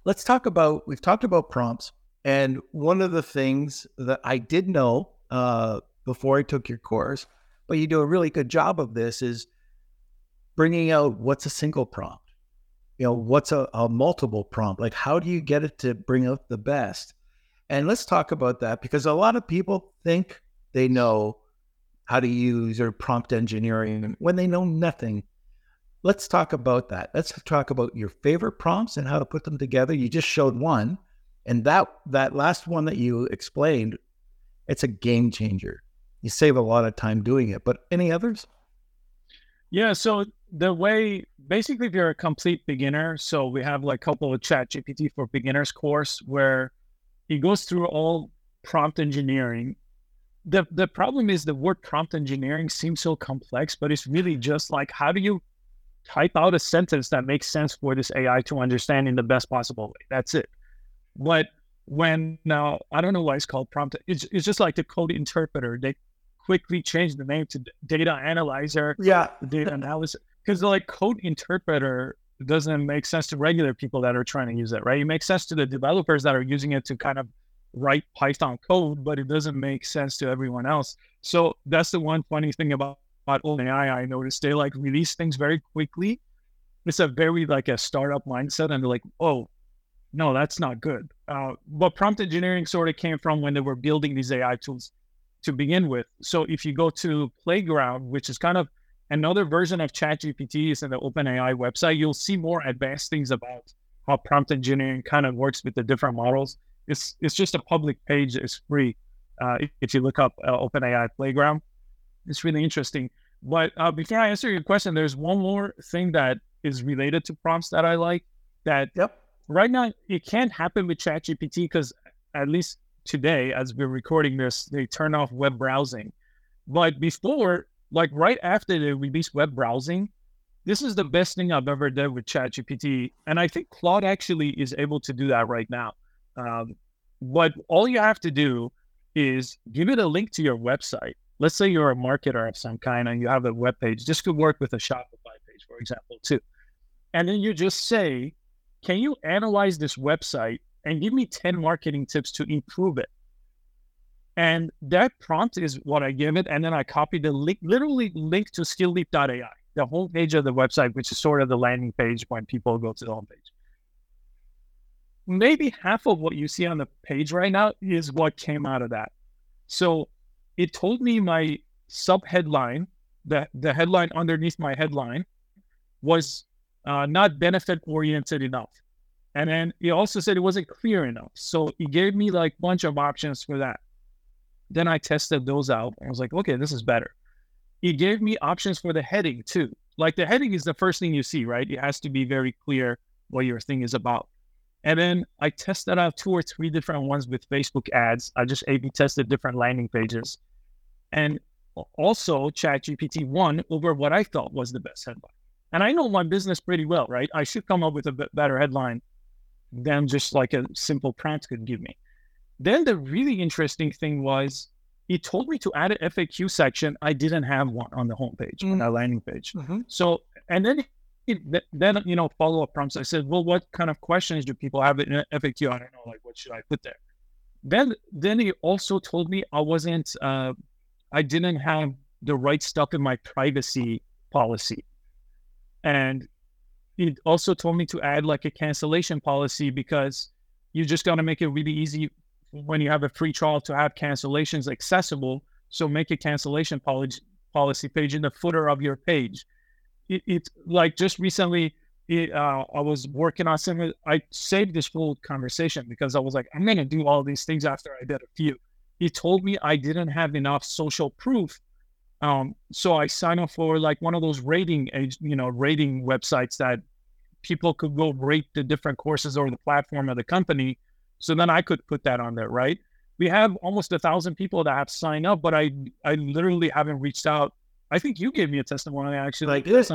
Speaker 1: Let's talk about. We've talked about prompts, and one of the things that I did know uh, before I took your course, but you do a really good job of this, is bringing out what's a single prompt. You know, what's a, a multiple prompt? Like, how do you get it to bring out the best? And let's talk about that because a lot of people think they know how to use or prompt engineering when they know nothing let's talk about that. Let's talk about your favorite prompts and how to put them together. You just showed one, and that that last one that you explained, it's a game changer. You save a lot of time doing it. But any others?
Speaker 2: Yeah. So the way basically if you're a complete beginner, so we have like a couple of chat GPT for beginners course where it goes through all prompt engineering. The the problem is the word prompt engineering seems so complex, but it's really just like how do you type out a sentence that makes sense for this AI to understand in the best possible way. That's it. But when now I don't know why it's called prompt. It's it's just like the code interpreter. They quickly changed the name to data analyzer.
Speaker 1: Yeah,
Speaker 2: data analysis because like code interpreter doesn't make sense to regular people that are trying to use it, right? It makes sense to the developers that are using it to kind of write Python code, but it doesn't make sense to everyone else. So that's the one funny thing about about OpenAI, I noticed they like release things very quickly. It's a very like a startup mindset, and they're like, oh, no, that's not good. Uh, but prompt engineering sort of came from when they were building these AI tools to begin with. So if you go to Playground, which is kind of another version of ChatGPT, is in the OpenAI website, you'll see more advanced things about how prompt engineering kind of works with the different models. It's it's just a public page. It's free. Uh, if, if, you look up uh, OpenAI Playground, it's really interesting. But uh, before I answer your question, there's one more thing that is related to prompts that I like. That
Speaker 1: yep.
Speaker 2: right now it can't happen with ChatGPT because at least today, as we're recording this, they turn off web browsing. But before, like right after they released web browsing, this is the best thing I've ever done with ChatGPT, and I think Claude actually is able to do that right now. Um, but all you have to do is give it a link to your website let's say you're a marketer of some kind and you have a web page. This could work with a Shopify page, for example, too. And then you just say, can you analyze this website and give me 10 marketing tips to improve it? And that prompt is what I give it. And then I copy the link, literally link to skillleap.ai, the homepage of the website, which is sort of the landing page when people go to the homepage. Maybe half of what you see on the page right now is what came out of that. So it told me my sub headline, the, the headline underneath my headline, was uh, not benefit oriented enough. And then it also said it wasn't clear enough. So it gave me like a bunch of options for that. Then I tested those out. I was like, okay, this is better. It gave me options for the heading too. Like the heading is the first thing you see, right? It has to be very clear what your thing is about. And then I tested out two or three different ones with Facebook ads. I just A B tested different landing pages. And also ChatGPT won over what I thought was the best headline. And I know my business pretty well, right? I should come up with a better headline than just like a simple prompt could give me. Then the really interesting thing was he told me to add an FAQ section. I didn't have one on the homepage, mm-hmm. on our landing page. Mm-hmm. So, and then then you know follow up prompts. I said, well, what kind of questions do people have in FAQ? I don't know, like what should I put there? Then then he also told me I wasn't, uh, I didn't have the right stuff in my privacy policy, and he also told me to add like a cancellation policy because you just got to make it really easy when you have a free trial to have cancellations accessible. So make a cancellation policy policy page in the footer of your page it, it's like just recently it, uh, I was working on some. I saved this whole conversation because I was like, I'm gonna do all these things after I did a few. He told me I didn't have enough social proof Um, so I signed up for like one of those rating, you know, rating websites that people could go rate the different courses or the platform of the company. So then I could put that on there, right? We have almost a thousand people that have signed up, but I I literally haven't reached out. I think you gave me a testimony actually
Speaker 1: like this.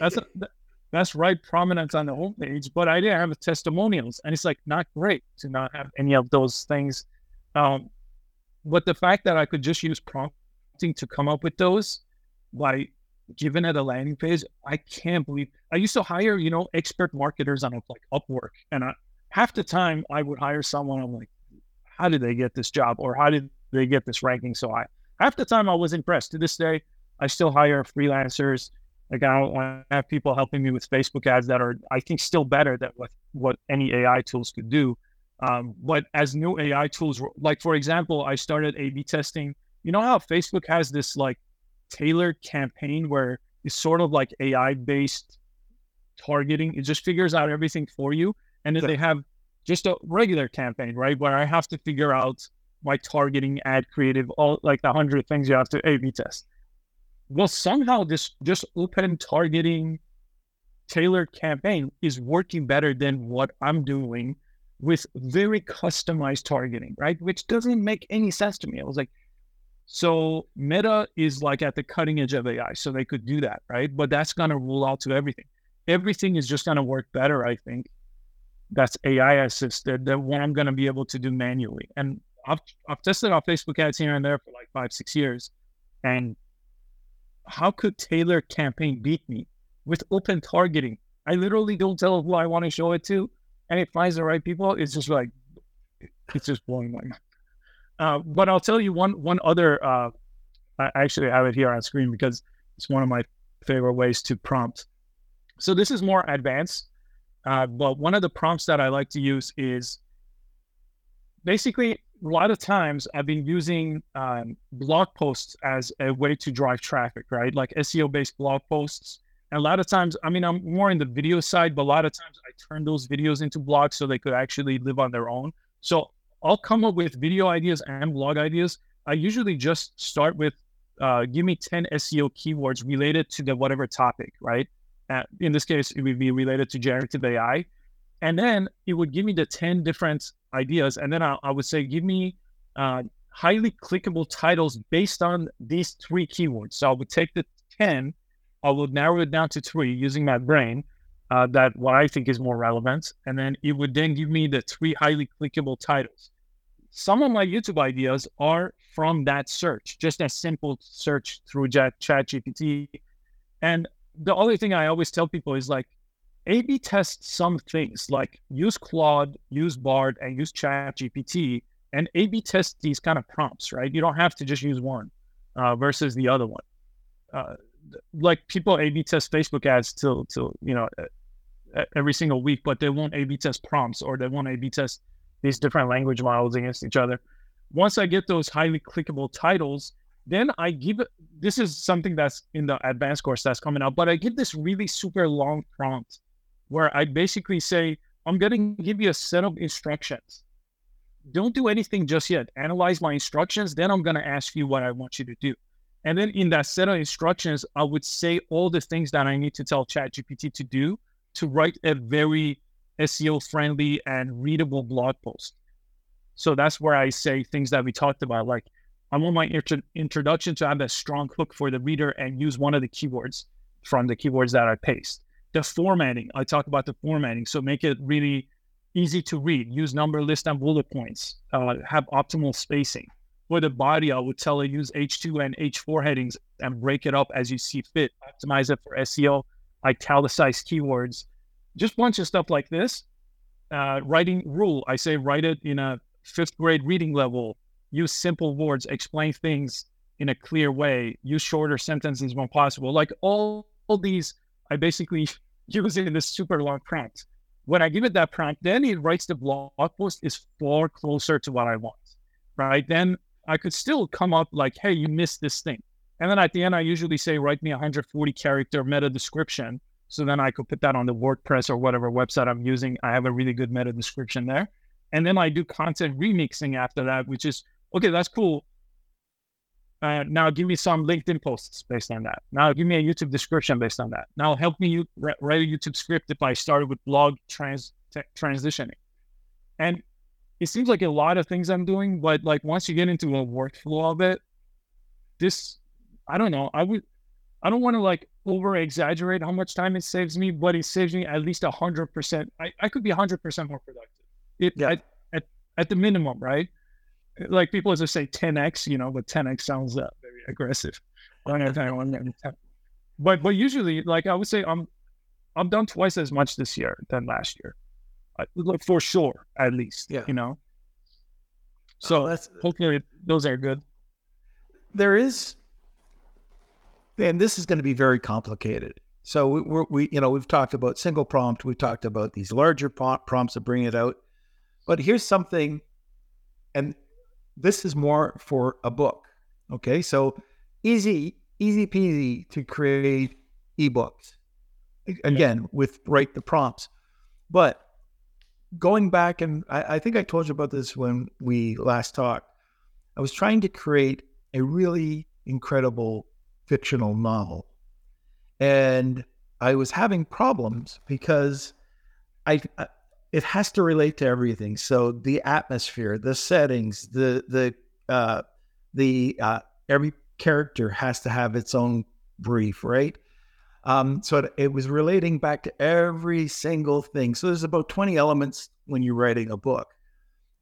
Speaker 2: That's a, that's right prominence on the homepage, but I didn't have testimonials, and it's like not great to not have any of those things. Um, but the fact that I could just use prompting to come up with those by giving it a landing page, I can't believe I used to hire, you know, expert marketers on like Upwork, and I, half the time I would hire someone. I'm like, how did they get this job, or how did they get this ranking so high? Half the time I was impressed. To this day, I still hire freelancers like I, I have people helping me with Facebook ads that are, I think, still better than what what any AI tools could do. Um, but as new AI tools, like for example, I started A/B testing. You know how Facebook has this like tailored campaign where it's sort of like AI based targeting. It just figures out everything for you, and then they have just a regular campaign, right, where I have to figure out my targeting, ad creative, all like the hundred things you have to A/B test well, somehow this just open targeting tailored campaign is working better than what I'm doing with very customized targeting, right? Which doesn't make any sense to me. I was like, so Meta is like at the cutting edge of AI, so they could do that, right? But that's going to rule out to everything. Everything is just going to work better, I think. That's AI assisted than what I'm going to be able to do manually. And I've, I've tested our Facebook ads here and there for like five, six years. And how could Taylor campaign beat me with open targeting? I literally don't tell who I want to show it to, and it finds the right people. It's just like it's just blowing my mind. Uh, but I'll tell you one one other. Uh, I actually have it here on screen because it's one of my favorite ways to prompt. So this is more advanced, uh, but one of the prompts that I like to use is basically a lot of times I've been using um, blog posts as a way to drive traffic, right? Like SEO based blog posts. And a lot of times, I mean, I'm more in the video side, but a lot of times I turn those videos into blogs so they could actually live on their own. So I'll come up with video ideas and blog ideas. I usually just start with uh, give me 10 SEO keywords related to the whatever topic, right? Uh, in this case, it would be related to generative AI. And then it would give me the 10 different ideas. And then I, I would say, give me uh, highly clickable titles based on these three keywords. So I would take the 10, I would narrow it down to three using my brain. Uh, that what I think is more relevant, and then it would then give me the three highly clickable titles. Some of my YouTube ideas are from that search, just a simple search through Chat GPT. And the other thing I always tell people is like, a/B test some things like use Claude, use Bard, and use ChatGPT, and A/B test these kind of prompts. Right? You don't have to just use one uh, versus the other one. Uh, like people A/B test Facebook ads till till you know every single week, but they won't A/B test prompts or they won't A/B test these different language models against each other. Once I get those highly clickable titles, then I give. This is something that's in the advanced course that's coming out, but I give this really super long prompt where I basically say, I'm going to give you a set of instructions. Don't do anything just yet. Analyze my instructions. Then I'm going to ask you what I want you to do. And then in that set of instructions, I would say all the things that I need to tell ChatGPT to do to write a very SEO friendly and readable blog post. So that's where I say things that we talked about. Like, I want my intro- introduction to have a strong hook for the reader and use one of the keywords from the keywords that I paste the formatting. I talk about the formatting. So make it really easy to read. Use number list and bullet points. Uh, have optimal spacing. For the body, I would tell it use H2 and H4 headings and break it up as you see fit. Optimize it for SEO, italicize keywords, just bunch of stuff like this. Uh, writing rule, I say write it in a fifth grade reading level. Use simple words, explain things in a clear way. Use shorter sentences when possible. Like all, all these I basically use it in this super long prompt. When I give it that prompt, then it writes the blog post is far closer to what I want, right? Then I could still come up like, hey, you missed this thing. And then at the end, I usually say, write me a 140 character meta description. So then I could put that on the WordPress or whatever website I'm using. I have a really good meta description there. And then I do content remixing after that, which is, okay, that's cool. Uh, now give me some LinkedIn posts based on that. Now give me a YouTube description based on that. Now help me write a YouTube script if I started with blog trans transitioning. And it seems like a lot of things I'm doing, but like once you get into a workflow of it, this I don't know. I would I don't want to like over exaggerate how much time it saves me, but it saves me at least a hundred percent. I, I could be a hundred percent more productive. It yeah. at, at at the minimum, right? Like people just say 10x, you know, but 10x sounds uh, very aggressive. but but usually, like I would say, I'm I'm done twice as much this year than last year, like for sure, at least. Yeah, you know. So oh, that's hopefully those are good.
Speaker 1: There is and this is going to be very complicated. So we, we, you know, we've talked about single prompt, we've talked about these larger prompts to bring it out, but here's something, and this is more for a book. Okay, so easy, easy peasy to create ebooks. Again, yeah. with write the prompts, but going back and I, I think I told you about this when we last talked. I was trying to create a really incredible fictional novel. And I was having problems because I, I it has to relate to everything. So the atmosphere, the settings, the the uh, the uh, every character has to have its own brief, right? Um, so it, it, was relating back to every single thing. So there's about 20 elements when you're writing a book,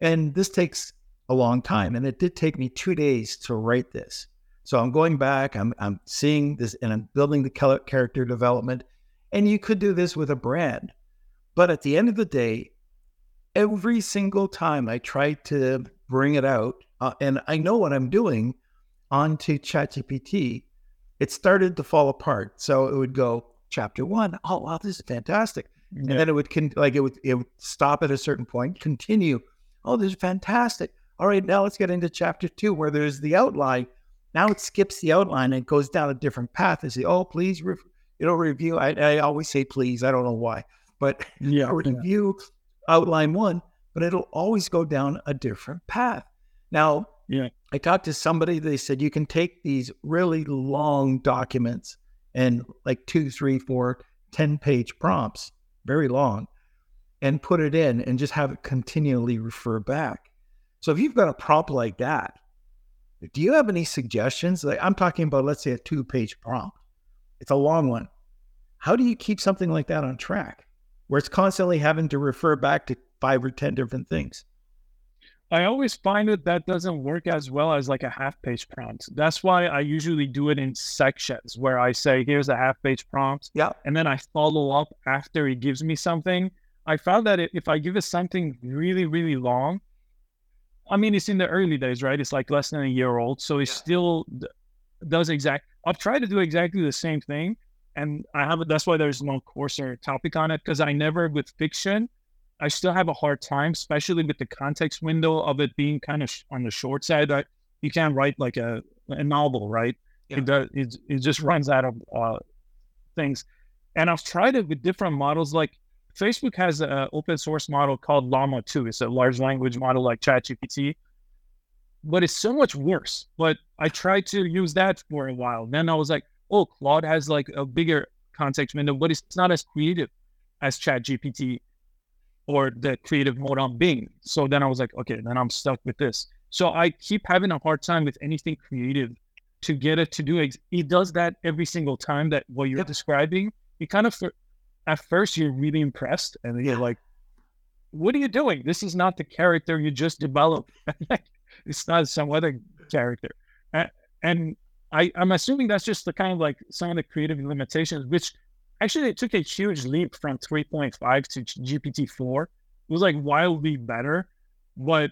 Speaker 1: and this takes a long time. And it did take me two days to write this. So I'm going back, I'm, I'm seeing this, and I'm building the character development. And you could do this with a brand. But at the end of the day, every single time I try to bring it out, uh, and I know what I'm doing onto ChatGPT, it started to fall apart. So it would go chapter one, oh wow, this is fantastic, yeah. and then it would con- like it would it would stop at a certain point, continue. Oh, this is fantastic. All right, now let's get into chapter two, where there's the outline, now it skips the outline and goes down a different path and say, "Oh, please, re- you know, review." I, I, always say please. I don't know why, but yeah, review yeah. outline one, but it'll always go down a different path. Now, yeah, I talked to somebody. They said you can take these really long documents and like two, three, four, 10 page prompts, very long, and put it in and just have it continually refer back. So if you've got a prompt like that, do you have any suggestions? Like I'm talking about, let's say, a two page prompt. It's a long one. How do you keep something like that on track where it's constantly having to refer back to five or 10 different things?
Speaker 2: I always find that that doesn't work as well as like a half page prompt. That's why I usually do it in sections where I say, here's a half page prompt.
Speaker 1: Yeah.
Speaker 2: And then I follow up after he gives me something. I found that if I give it something really, really long, I mean, it's in the early days, right? It's like less than a year old, so it yeah. still does exact. I've tried to do exactly the same thing, and I have. That's why there's no course or topic on it because I never with fiction. I still have a hard time, especially with the context window of it being kind of sh- on the short side. I, you can't write like a, a novel, right? Yeah. It does. It, it just runs out of uh, things. And I've tried it with different models. Like Facebook has an open source model called Llama 2. It's a large language model like ChatGPT, but it's so much worse. But I tried to use that for a while. Then I was like, oh, Claude has like a bigger context window, but it's not as creative as Chat GPT or the creative mode on Bing. So then I was like, okay, then I'm stuck with this. So I keep having a hard time with anything creative to get it to do. it. it does that every single time that what you're yep. describing. You kind of at first you're really impressed and you're like, what are you doing? This is not the character you just developed. it's not some other character. And I, I'm assuming that's just the kind of like some of the creative limitations, which actually it took a huge leap from 3.5 to GPT-4. It was like wildly better, but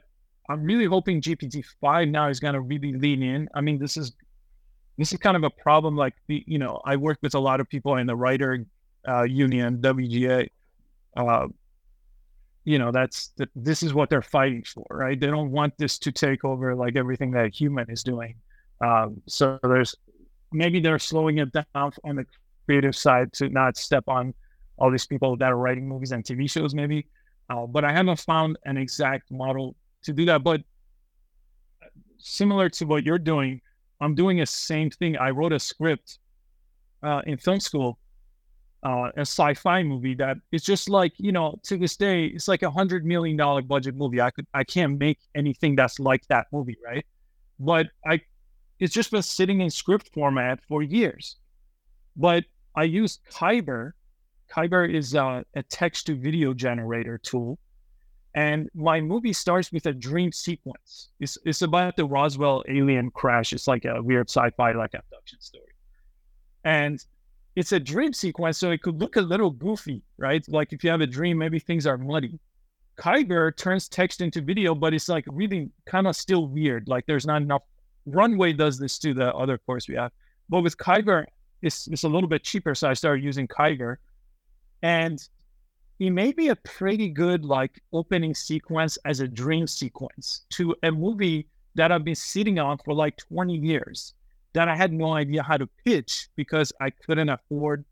Speaker 2: I'm really hoping GPT-5 now is going to really lean in. I mean, this is this is kind of a problem. Like the, you know, I work with a lot of people in the writer uh, union, WGA, uh, you know, that's the, this is what they're fighting for, right? They don't want this to take over like everything that a human is doing. Um, so there's maybe they're slowing it down on the creative side to not step on all these people that are writing movies and TV shows, maybe. Uh, but I haven't found an exact model to do that. But similar to what you're doing, I'm doing the same thing. I wrote a script uh, in film school, uh, a sci-fi movie that it's just like you know to this day it's like a hundred million dollar budget movie. I could I can't make anything that's like that movie, right? But I it's just been sitting in script format for years. But I use Kaiber. Kaiber is uh, a text to video generator tool and my movie starts with a dream sequence. It's, it's about the Roswell alien crash. It's like a weird sci-fi like abduction story. And it's a dream sequence, so it could look a little goofy, right? Like if you have a dream, maybe things are muddy. Kaiber turns text into video, but it's like really kind of still weird. Like there's not enough. Runway does this to the other course we have. But with Kaiber, it's, it's a little bit cheaper. So I started using Kaiber. And it may be a pretty good like opening sequence as a dream sequence to a movie that I've been sitting on for like 20 years that I had no idea how to pitch because I couldn't afford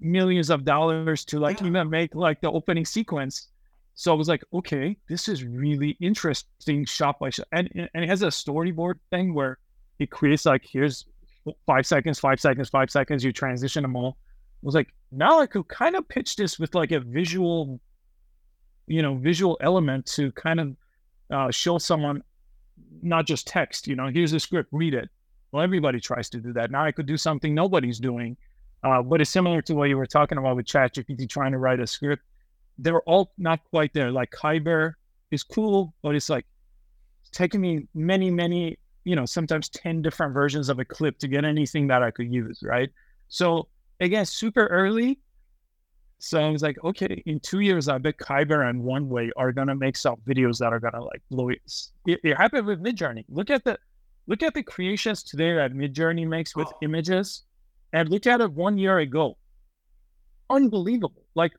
Speaker 2: millions of dollars to like yeah. even make like the opening sequence. So I was like, okay, this is really interesting shot by shot. And, and it has a storyboard thing where it creates like, here's five seconds, five seconds, five seconds, you transition them all I was like, now I could kind of pitch this with like a visual, you know, visual element to kind of uh, show someone not just text, you know, here's the script, read it. Well, everybody tries to do that. Now I could do something nobody's doing. Uh, but it's similar to what you were talking about with ChatGPT trying to write a script. They're all not quite there. Like Kaiber is cool, but it's like it's taking me many, many, you know, sometimes 10 different versions of a clip to get anything that I could use, right? So again, super early. So I was like, okay, in two years, I bet Kaiber and Runway are gonna make some videos that are gonna like blow it. It, it happened with Midjourney. Look at the look at the creations today that Midjourney makes with oh. images, and look at it one year ago. Unbelievable! Like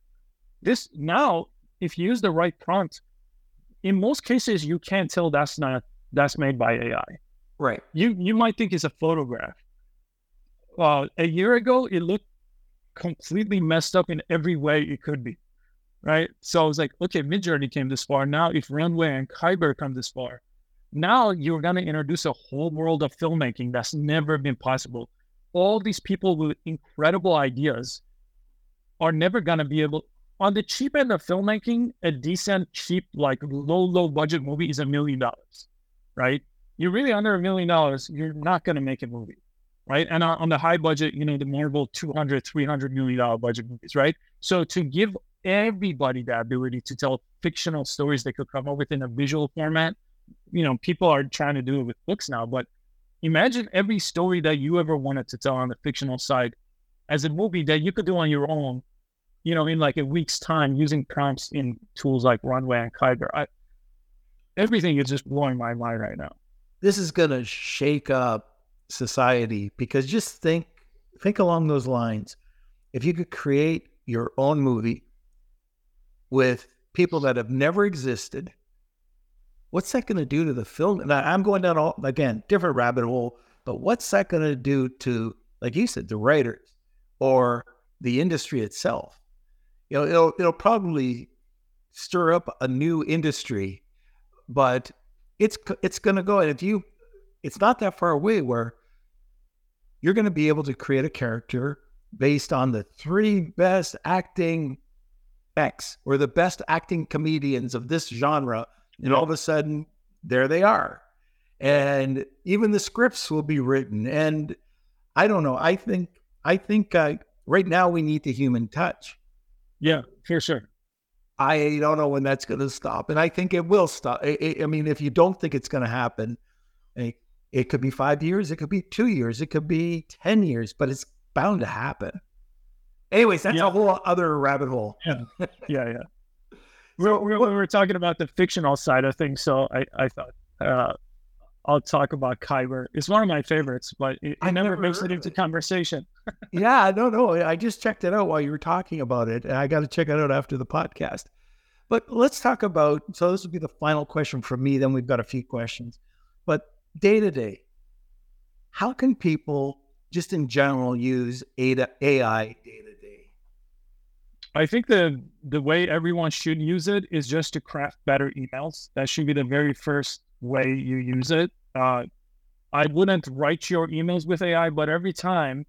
Speaker 2: this now, if you use the right prompt, in most cases you can't tell that's not that's made by AI.
Speaker 1: Right.
Speaker 2: You you might think it's a photograph, uh, a year ago, it looked completely messed up in every way it could be. Right. So I was like, okay, Midjourney came this far. Now, if Runway and Kaiber come this far, now you're going to introduce a whole world of filmmaking that's never been possible. All these people with incredible ideas are never going to be able, on the cheap end of filmmaking, a decent, cheap, like low, low budget movie is a million dollars, right? You're really under a million dollars, you're not going to make a movie right? And on the high budget, you know, the Marvel 200, 300 million dollar budget movies, right? So to give everybody the ability to tell fictional stories they could come up with in a visual format, you know, people are trying to do it with books now, but imagine every story that you ever wanted to tell on the fictional side as a movie that you could do on your own, you know, in like a week's time using prompts in tools like Runway and Kaiber. I, everything is just blowing my mind right now.
Speaker 1: This is going to shake up society because just think think along those lines. If you could create your own movie with people that have never existed, what's that going to do to the film? And I, am going down all again different rabbit hole, but what's that going to do to, like you said, the writers or the industry itself? You know, it'll it'll probably stir up a new industry, but it's it's going to go. And if you it's not that far away where you're going to be able to create a character based on the three best acting X or the best acting comedians of this genre. And all of a sudden, there they are. And even the scripts will be written. And I don't know. I think, I think uh, right now we need the human touch.
Speaker 2: Yeah, for sure.
Speaker 1: I don't know when that's going to stop. And I think it will stop. I, I mean, if you don't think it's going to happen, it could be five years, it could be two years, it could be 10 years, but it's bound to happen. Anyways, that's yeah. a whole other rabbit hole.
Speaker 2: Yeah. Yeah. Yeah. we're, we're, we were talking about the fictional side of things. So I, I thought, uh, I'll talk about Kaiber. It's one of my favorites, but it, it never makes it into it. conversation.
Speaker 1: yeah, no, no. I just checked it out while you were talking about it, and I got to check it out after the podcast. But let's talk about. So this will be the final question from me. Then we've got a few questions. But day to day, how can people just in general use AI day to day?
Speaker 2: I think the the way everyone should use it is just to craft better emails. That should be the very first way you use it. Uh, I wouldn't write your emails with AI, but every time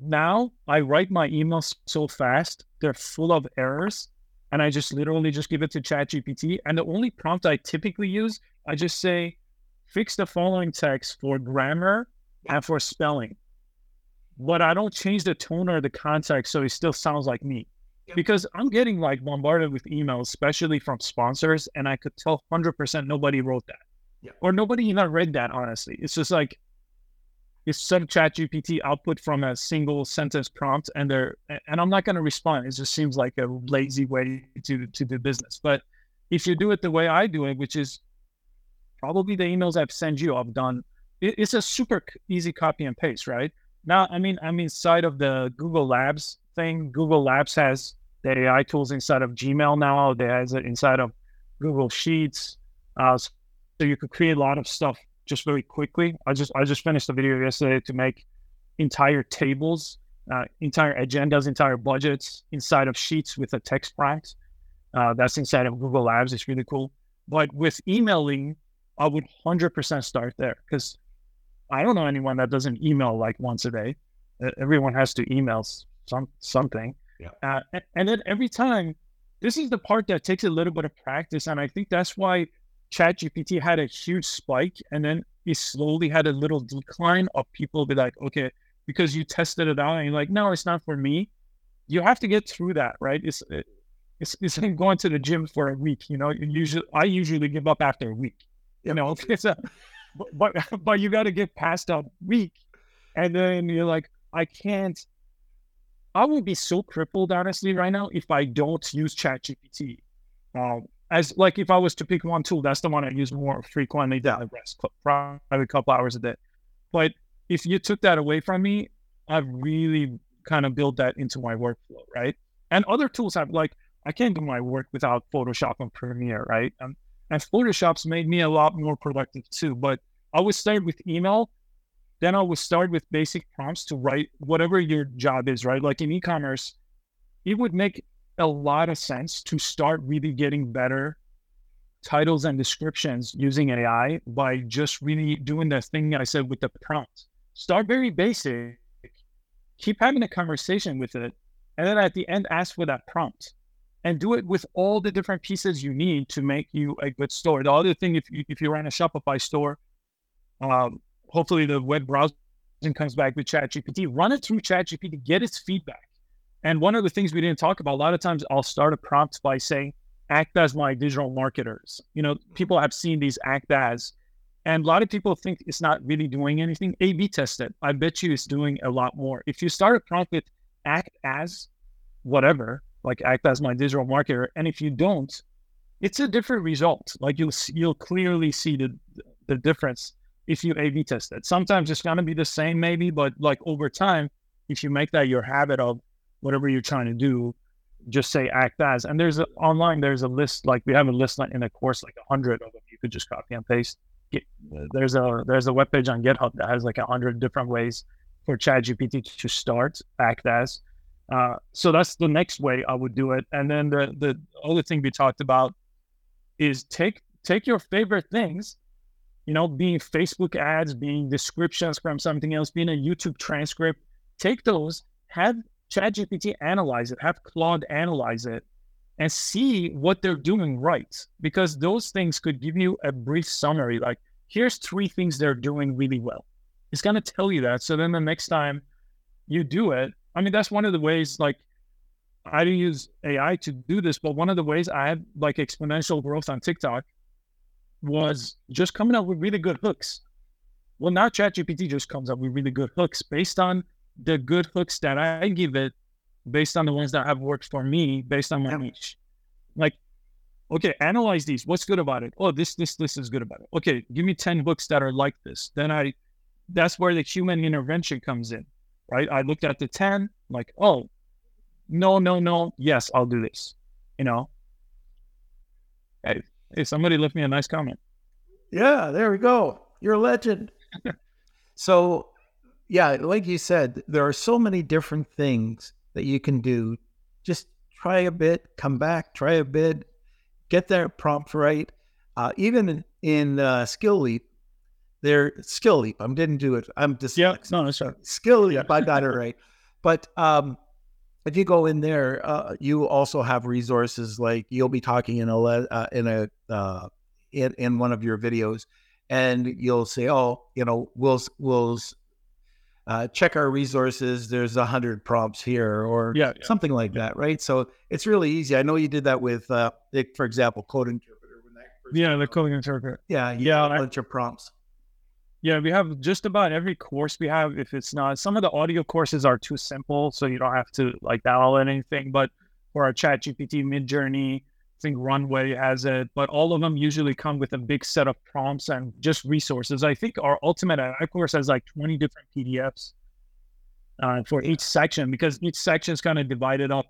Speaker 2: now I write my emails so fast, they're full of errors. And I just literally just give it to ChatGPT. And the only prompt I typically use, I just say, fix the following text for grammar and for spelling. But I don't change the tone or the context so it still sounds like me. Because I'm getting like bombarded with emails, especially from sponsors, and I could tell 100% nobody wrote that. Yeah. Or nobody even read that, honestly. It's just like, it's some chat GPT output from a single sentence prompt and they're and I'm not going to respond. It just seems like a lazy way to to do business. But if you do it the way I do it, which is probably the emails I've sent you, I've done it, it's a super easy copy and paste, right? Now, I mean, I'm inside of the Google Labs thing. Google Labs has the AI tools inside of Gmail now. They has it inside of Google Sheets. Uh, so you could create a lot of stuff just very quickly. I just I just finished a video yesterday to make entire tables, uh, entire agendas, entire budgets inside of Sheets with a text prompt. Uh, that's inside of Google Labs. It's really cool. But with emailing, I would 100% start there because I don't know anyone that doesn't email like once a day. Everyone has to email some something. Yeah. Uh, and, and then every time, this is the part that takes a little bit of practice, and I think that's why ChatGPT had a huge spike, and then it slowly had a little decline of people be like, okay, because you tested it out and you're like, no, it's not for me. You have to get through that, right? It's it's it's like going to the gym for a week. You know, usually I usually give up after a week. You know, it's a, but but you got to get past that week, and then you're like, I can't. I would be so crippled, honestly, right now if I don't use ChatGPT. Um, as like if I was to pick one tool, that's the one I use more frequently than the rest, probably a couple hours a day. But if you took that away from me, I've really kind of built that into my workflow, right? And other tools have like I can't do my work without Photoshop and Premiere, right? Um, and Photoshop's made me a lot more productive too. But I would start with email, then I would start with basic prompts to write whatever your job is, right? Like in e-commerce, it would make a lot of sense to start really getting better titles and descriptions using AI by just really doing the thing I said with the prompt. Start very basic, keep having a conversation with it, and then at the end, ask for that prompt and do it with all the different pieces you need to make you a good store. The other thing, if you, if you run a Shopify store, um, hopefully the web browsing comes back with ChatGPT. Run it through ChatGPT, get its feedback. And one of the things we didn't talk about, a lot of times I'll start a prompt by saying, act as my digital marketers. You know, people have seen these act as, and a lot of people think it's not really doing anything. A B test it. I bet you it's doing a lot more. If you start a prompt with act as whatever, like act as my digital marketer, and if you don't, it's a different result. Like you'll you'll clearly see the the difference if you A B test it. Sometimes it's gonna be the same, maybe, but like over time, if you make that your habit of whatever you're trying to do, just say act as. And there's a, online, there's a list, like we have a list in a course, like a hundred of them. You could just copy and paste. Get, there's a there's a web page on GitHub that has like a hundred different ways for ChatGPT to start act as. Uh, so that's the next way I would do it. And then the the other thing we talked about is take take your favorite things, you know, being Facebook ads, being descriptions from something else, being a YouTube transcript. Take those, have ChatGPT analyze it, have Claude analyze it, and see what they're doing right. Because those things could give you a brief summary like, here's three things they're doing really well. It's going to tell you that. So then the next time you do it, I mean, that's one of the ways, like, I do use AI to do this, but one of the ways I had like exponential growth on TikTok was just coming up with really good hooks. Well, now ChatGPT just comes up with really good hooks based on the good hooks that I give it based on the ones that have worked for me based on my niche. Like, okay, analyze these. What's good about it? Oh, this, this, this is good about it. Okay, give me 10 hooks that are like this. Then I, that's where the human intervention comes in, right? I looked at the 10, like, oh, no, no, no. Yes, I'll do this. You know? Hey, hey, somebody left me a nice comment.
Speaker 1: Yeah, there we go. You're a legend. so yeah, like you said, there are so many different things that you can do. Just try a bit, come back, try a bit, get that prompt right. Uh, even in, uh, Skill Leap, They're Skill Leap. I didn't do it. I'm just
Speaker 2: yeah. No, that's right.
Speaker 1: Skill Leap. I got it right. But um, if you go in there, uh, you also have resources like you'll be talking in a le- uh, in a uh, in in one of your videos, and you'll say, "Oh, you know, we'll we'll uh, check our resources. There's a hundred prompts here, or
Speaker 2: yeah, yeah.
Speaker 1: something like
Speaker 2: Yeah.
Speaker 1: that, right? So it's really easy. I know you did that with, uh, like, for example, Code Interpreter. When that
Speaker 2: Yeah, the coding interpreter.
Speaker 1: Yeah, you
Speaker 2: Yeah,
Speaker 1: a
Speaker 2: I-
Speaker 1: bunch of prompts.
Speaker 2: Yeah, we have just about every course we have. If it's not, some of the audio courses are too simple, so you don't have to like download anything. But for our Chat GPT Midjourney, I think Runway has it. But all of them usually come with a big set of prompts and just resources. I think our Ultimate AI course has like 20 different PDFs uh, for each section because each section is kind of divided up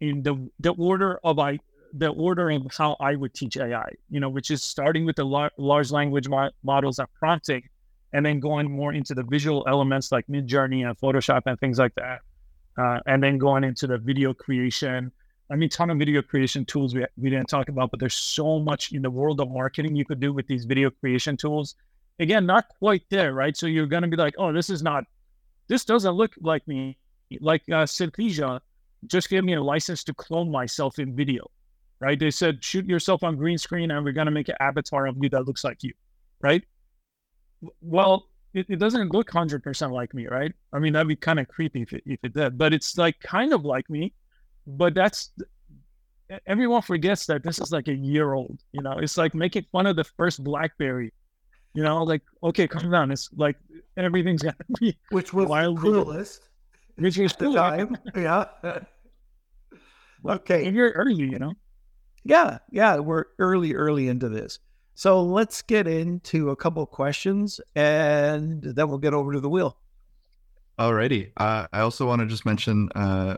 Speaker 2: in the the order of I the order of how I would teach AI. You know, which is starting with the lar- large language mo- models and prompting and then going more into the visual elements like Midjourney and Photoshop and things like that, uh, and then going into the video creation. I mean, ton of video creation tools we, we didn't talk about, but there's so much in the world of marketing you could do with these video creation tools. Again, not quite there, right? So you're going to be like, oh, this is not, this doesn't look like me. Like uh, Synthesia just gave me a license to clone myself in video, right? They said, shoot yourself on green screen and we're going to make an avatar of you that looks like you, right? well, it, it doesn't look hundred percent like me, right? I mean, that'd be kind of creepy if it, if it did, but it's like kind of like me. But that's everyone forgets that this is like a year old. You know, it's like making fun of the first BlackBerry. You know, like okay, calm down. It's like everything's gonna be
Speaker 1: Which was
Speaker 2: Wild
Speaker 1: the coolest
Speaker 2: which is
Speaker 1: at the time. yeah. okay.
Speaker 2: And you're early, you know.
Speaker 1: Yeah, yeah, we're early, early into this. So let's get into a couple of questions and then we'll get over to the wheel.
Speaker 3: Alrighty. Uh, I also want to just mention, uh,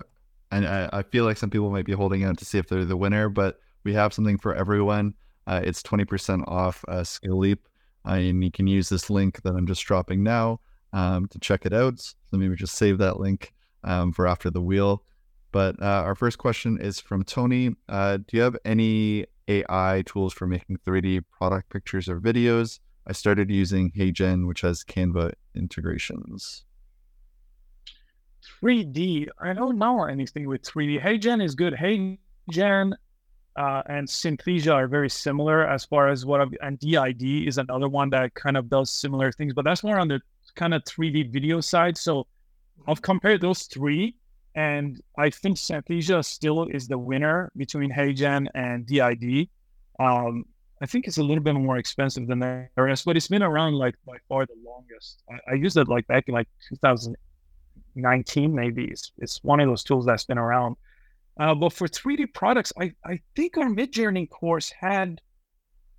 Speaker 3: and I, I feel like some people might be holding out to see if they're the winner, but we have something for everyone. Uh, it's 20% off uh, Skill Leap. Uh, and you can use this link that I'm just dropping now um, to check it out. So maybe just save that link um, for after the wheel. But uh, our first question is from Tony. Uh, do you have any AI tools for making 3D product pictures or videos? I started using HeyGen, which has Canva integrations.
Speaker 2: 3D. I don't know anything with 3D. HeyGen is good. HeyGen uh, and Synthesia are very similar as far as what I've, and DID is another one that kind of does similar things, but that's more on the kind of 3D video side. So I've compared those three, and I think Synthesia still is the winner between HeyGen and DID. Um, I think it's a little bit more expensive than the rest, but it's been around like by far the longest. I, I used it like back in like 2019, maybe. It's, it's one of those tools that's been around. Uh, but for 3D products, I, I think our Midjourney course had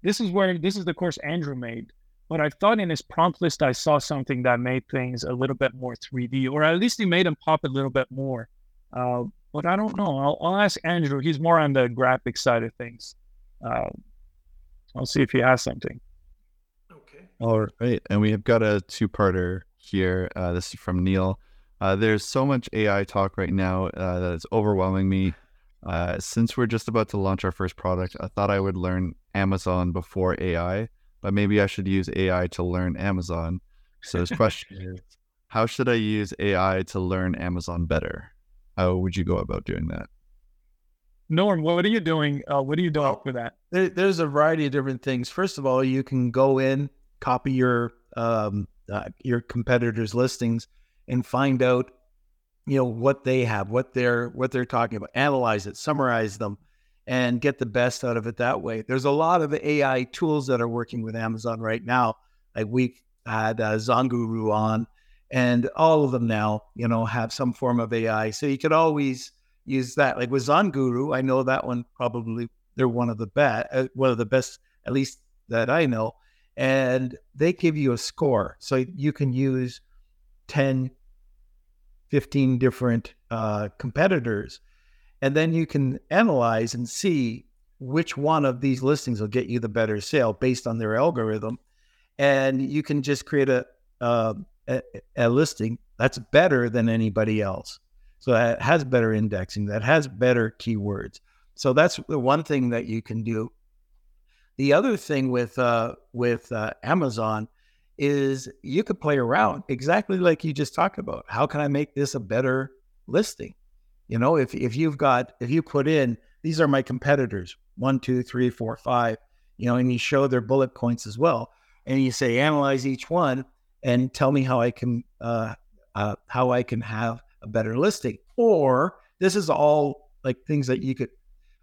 Speaker 2: this is where this is the course Andrew made. But I thought in his prompt list I saw something that made things a little bit more 3D, or at least he made them pop a little bit more. Uh, but I don't know. I'll, I'll ask Andrew. He's more on the graphic side of things. Uh, I'll see if he has something.
Speaker 1: Okay.
Speaker 3: All right. And we have got a two parter here. Uh, this is from Neil. Uh, there's so much AI talk right now uh, that it's overwhelming me. Uh, since we're just about to launch our first product, I thought I would learn Amazon before AI, but maybe I should use AI to learn Amazon. So this question is How should I use AI to learn Amazon better? How would you go about doing that?
Speaker 2: Norm, what are you doing? Uh, what are you doing
Speaker 1: Well,
Speaker 2: with that?
Speaker 1: There, there's a variety of different things. First of all, you can go in, copy your um, uh, your competitors' listings, and find out, you know, what they have, what they're what they're talking about. Analyze it, summarize them, and get the best out of it that way. There's a lot of AI tools that are working with Amazon right now. Like we've had uh, Zonguru on, and all of them now, you know, have some form of AI. So you could always use that. Like with Zonguru, I know that one probably they're one of the best, uh, one of the best, at least that I know. And they give you a score. So you can use 10, 15 different uh, competitors. And then you can analyze and see which one of these listings will get you the better sale based on their algorithm. And you can just create a, uh, a, a listing that's better than anybody else. So that has better indexing, that has better keywords. So that's the one thing that you can do. The other thing with uh, with uh, Amazon is you could play around exactly like you just talked about. How can I make this a better listing? You know, if if you've got if you put in these are my competitors one, two, three, four, five, you know, and you show their bullet points as well, and you say analyze each one and tell me how I can uh, uh, how I can have a better listing. Or this is all like things that you could.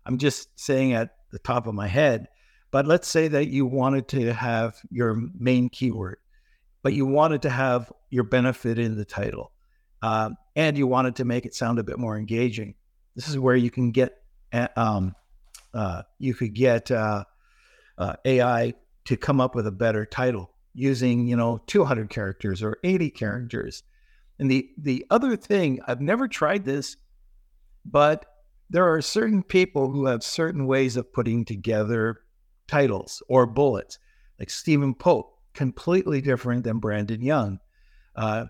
Speaker 1: I'm just saying at the top of my head, but let's say that you wanted to have your main keyword, but you wanted to have your benefit in the title, um, and you wanted to make it sound a bit more engaging. This is where you can get um, uh, you could get uh, uh, AI to come up with a better title using you know 200 characters or 80 characters. And the the other thing I've never tried this, but there are certain people who have certain ways of putting together titles or bullets, like Steven Pope, completely different than Brandon Young. Uh,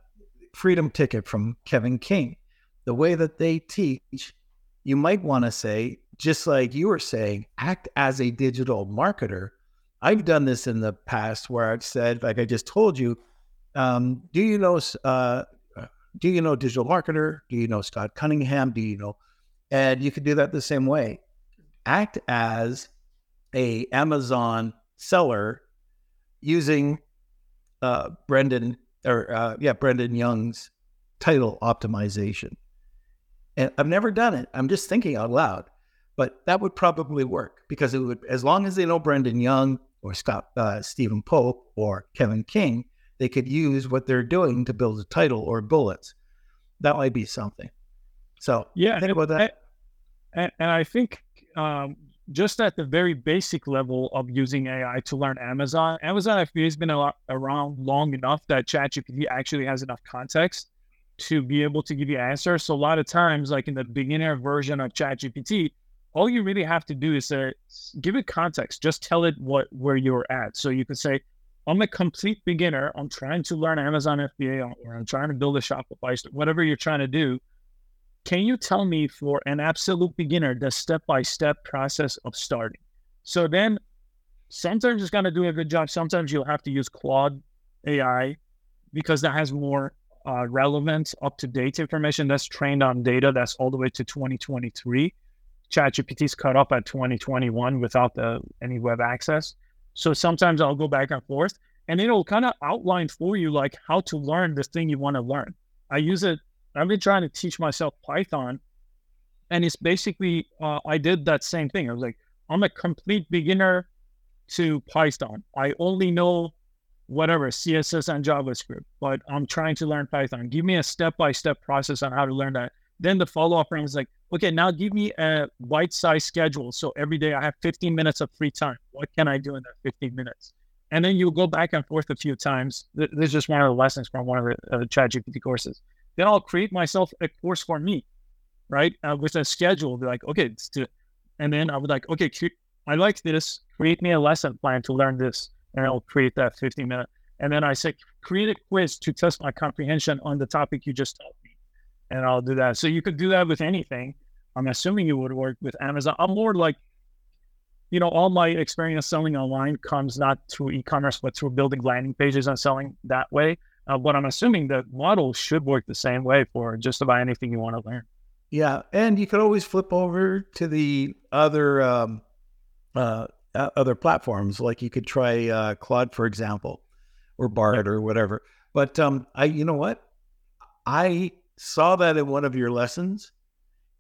Speaker 1: Freedom Ticket from Kevin King. The way that they teach, you might want to say, just like you were saying, act as a digital marketer. I've done this in the past where I've said, like I just told you, um, do you know, uh, do you know digital marketer? Do you know Scott Cunningham? Do you know? And you could do that the same way. Act as a Amazon seller using uh, Brendan or uh, yeah Brendan Young's title optimization. And I've never done it. I'm just thinking out loud, but that would probably work because it would, as long as they know Brendan Young or Scott uh, Steven Pope or Kevin King, they could use what they're doing to build a title or bullets. That might be something. So
Speaker 2: yeah,
Speaker 1: think about that.
Speaker 2: And, and I think um, just at the very basic level of using AI to learn Amazon, Amazon FBA has been a, around long enough that ChatGPT actually has enough context to be able to give you answers. So a lot of times, like in the beginner version of ChatGPT, all you really have to do is give it context. Just tell it what where you're at. So you can say, "I'm a complete beginner. I'm trying to learn Amazon FBA, or I'm trying to build a Shopify store. Whatever you're trying to do." Can you tell me for an absolute beginner the step by step process of starting? So then sometimes it's going to do a good job. Sometimes you'll have to use Claude AI because that has more uh, relevant, up to date information that's trained on data that's all the way to 2023. ChatGPT's cut up at 2021 without the any web access. So sometimes I'll go back and forth and it'll kind of outline for you like how to learn this thing you want to learn. I use it I've been trying to teach myself Python, and it's basically uh, I did that same thing. I was like, I'm a complete beginner to Python. I only know whatever CSS and JavaScript, but I'm trying to learn Python. Give me a step-by-step process on how to learn that. Then the follow-up round is like, okay, now give me a bite-sized schedule. So every day I have 15 minutes of free time. What can I do in that 15 minutes? And then you go back and forth a few times. This is just one of the lessons from one of the uh, ChatGPT courses. Then I'll create myself a course for me, right? Uh, with a schedule. Be like, okay, and then I would like, okay, I like this. Create me a lesson plan to learn this, and I'll create that 15 minute. And then I say, create a quiz to test my comprehension on the topic you just taught me, and I'll do that. So you could do that with anything. I'm assuming you would work with Amazon. I'm more like, you know, all my experience selling online comes not through e-commerce, but through building landing pages and selling that way. Uh, but I'm assuming the model should work the same way for just about anything you want to learn.
Speaker 1: Yeah, and you could always flip over to the other um, uh, other platforms. Like you could try uh, Claude, for example, or Bard or whatever. But um, I, you know what, I saw that in one of your lessons,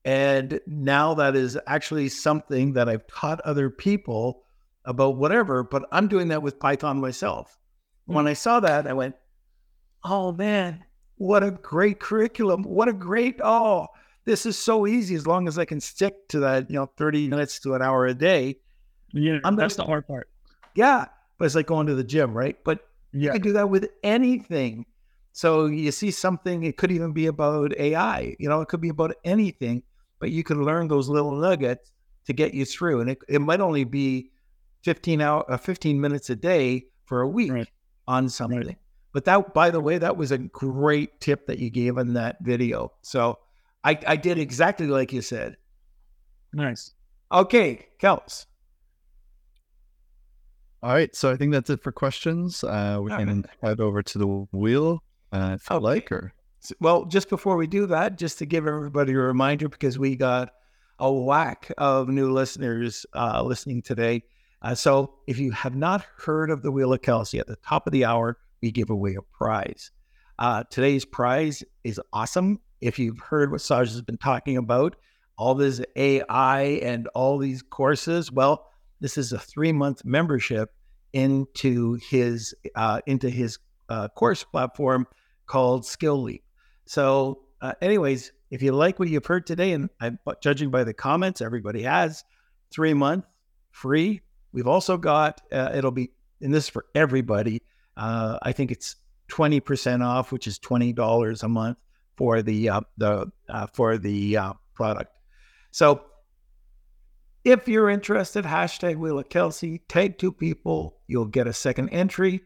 Speaker 1: and now that is actually something that I've taught other people about whatever. But I'm doing that with Python myself. Mm-hmm. When I saw that, I went, oh man, what a great curriculum. What a great, oh, this is so easy as long as I can stick to that, you know, 30 minutes to an hour a day.
Speaker 2: Yeah, I'm that's the hard part.
Speaker 1: Yeah. But it's like going to the gym, right? But yeah. you can do that with anything. So you see something, it could even be about AI, you know, it could be about anything, but you can learn those little nuggets to get you through. And it, it might only be 15 hour, uh, 15 minutes a day for a week right. on something. Right. But that, by the way, that was a great tip that you gave in that video. So I, I did exactly like you said.
Speaker 2: Nice.
Speaker 1: Okay, Kels.
Speaker 3: All right, so I think that's it for questions. Uh, we
Speaker 1: All
Speaker 3: can head over to the wheel uh, if you
Speaker 1: Okay.
Speaker 3: like, or
Speaker 1: S- Well, just before we do that, just to give everybody a reminder, because we got a whack of new listeners uh, listening today. Uh, so if you have not heard of the Wheel of Kelsey, at the top of the hour, we give away a prize. Uh, today's prize is awesome. If you've heard what Saj has been talking about, all this AI and all these courses, well, this is a three month membership into his uh, into his uh, course platform called Skill Leap. So, uh, anyways, if you like what you've heard today, and I'm judging by the comments, everybody has three month free. We've also got uh, it'll be and this is for everybody. Uh, I think it's twenty percent off, which is twenty dollars a month for the uh, the uh, for the uh, product. So, if you're interested, hashtag Wheel of Kelsey, tag two people, you'll get a second entry.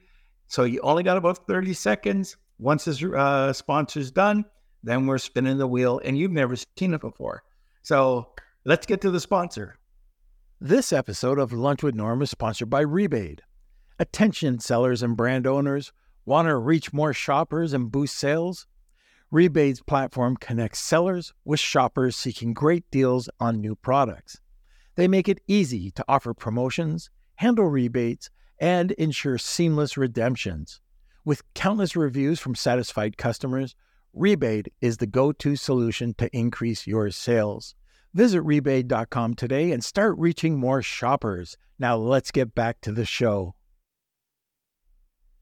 Speaker 1: So you only got about 30 seconds. Once this uh, sponsor's done, then we're spinning the wheel, and you've never seen it before. So let's get to the sponsor. This episode of Lunch with Norm is sponsored by Rebaid. Attention, sellers and brand owners, want to reach more shoppers and boost sales? Rebaid's platform connects sellers with shoppers seeking great deals on new products. They make it easy to offer promotions, handle rebates, and ensure seamless redemptions. With countless reviews from satisfied customers, Rebaid is the go to solution to increase your sales. Visit rebaid.com today and start reaching more shoppers. Now, let's get back to the show.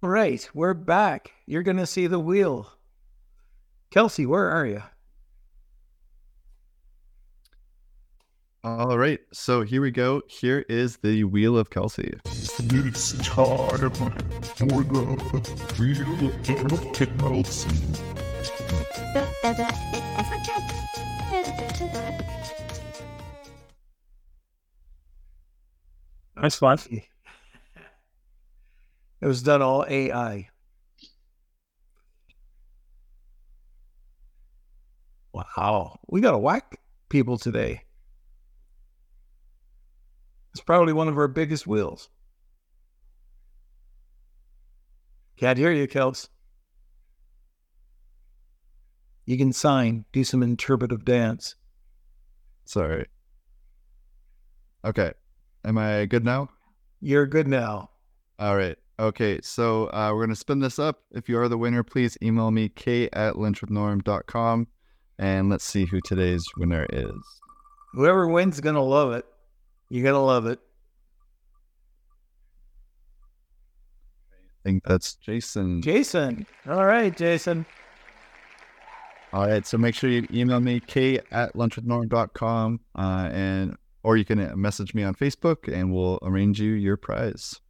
Speaker 1: All right, we're back. You're going to see the wheel. Kelsey, where are you?
Speaker 3: all right. So here we go. Here is the wheel of Kelsey.
Speaker 4: It's time for the Wheel of Kelsey.
Speaker 2: That's fun.
Speaker 1: It was done all AI. Wow. We got to whack people today. It's probably one of our biggest wheels. Can't hear you, Kels. You can sign, do some interpretive dance.
Speaker 3: Sorry. Okay. Am I good now?
Speaker 1: You're good now.
Speaker 3: All right. Okay. So uh, we're going to spin this up. If you are the winner, please email me, k at lunchwithnorm.com, and let's see who today's winner is.
Speaker 1: Whoever wins is going to love it. You're going to love it.
Speaker 3: I think that's Jason.
Speaker 1: Jason. All right, Jason.
Speaker 3: All right. So make sure you email me, k at lunchwithnorm.com, uh, and or you can message me on Facebook and we'll arrange you your prize.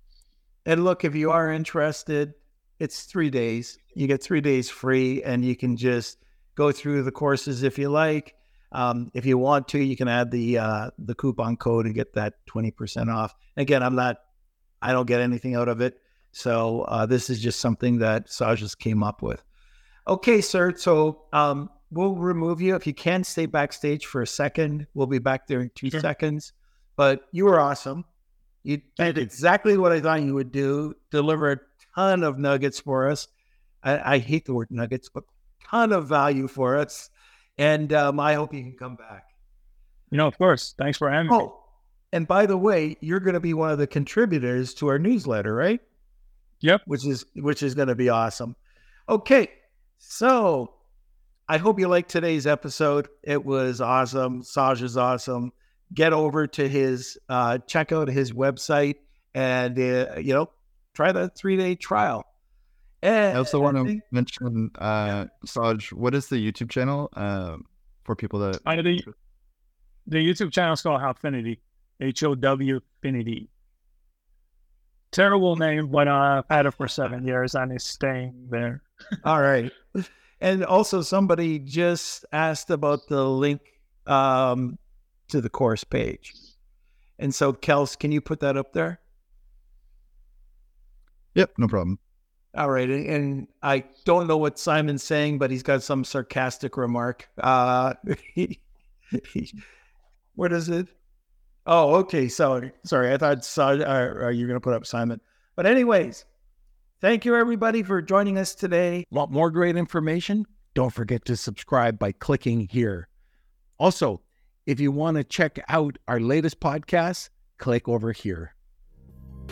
Speaker 1: And look, if you are interested, it's three days. You get three days free, and you can just go through the courses if you like. Um, if you want to, you can add the uh, the coupon code and get that twenty percent off. Again, I'm not, I don't get anything out of it, so uh, this is just something that Sajas came up with. Okay, sir. So um, we'll remove you if you can stay backstage for a second. We'll be back there in two
Speaker 2: Sure.
Speaker 1: seconds. But you were awesome. You did exactly what I thought you would do. Deliver a ton of nuggets for us. I, I hate the word nuggets, but ton of value for us. And um, I hope you can come back.
Speaker 2: You know, of course. Thanks for having me.
Speaker 1: Oh, and by the way, you're going to be one of the contributors to our newsletter, right?
Speaker 2: Yep.
Speaker 1: Which is which is going to be awesome. Okay, so I hope you liked today's episode. It was awesome. Saj is awesome. Get over to his uh, check out his website and uh, you know try the three day trial. And
Speaker 3: I also want to
Speaker 1: think-
Speaker 3: mention, uh, Saj, what is the YouTube channel uh, for people that?
Speaker 2: I, the, the YouTube channel is called Howfinity. H O W Finity. Terrible name, but uh, I've had it for seven years and it's staying there.
Speaker 1: All right. And also, somebody just asked about the link um, to the course page. And so, Kels, can you put that up there?
Speaker 3: Yep, no problem.
Speaker 1: All right. And I don't know what Simon's saying, but he's got some sarcastic remark. Uh, what is it? Oh, okay. Sorry. Sorry. I thought uh, uh you're going to put up Simon. But, anyways, thank you everybody for joining us today. Want more great information? Don't forget to subscribe by clicking here. Also, if you want to check out our latest podcast, click over here.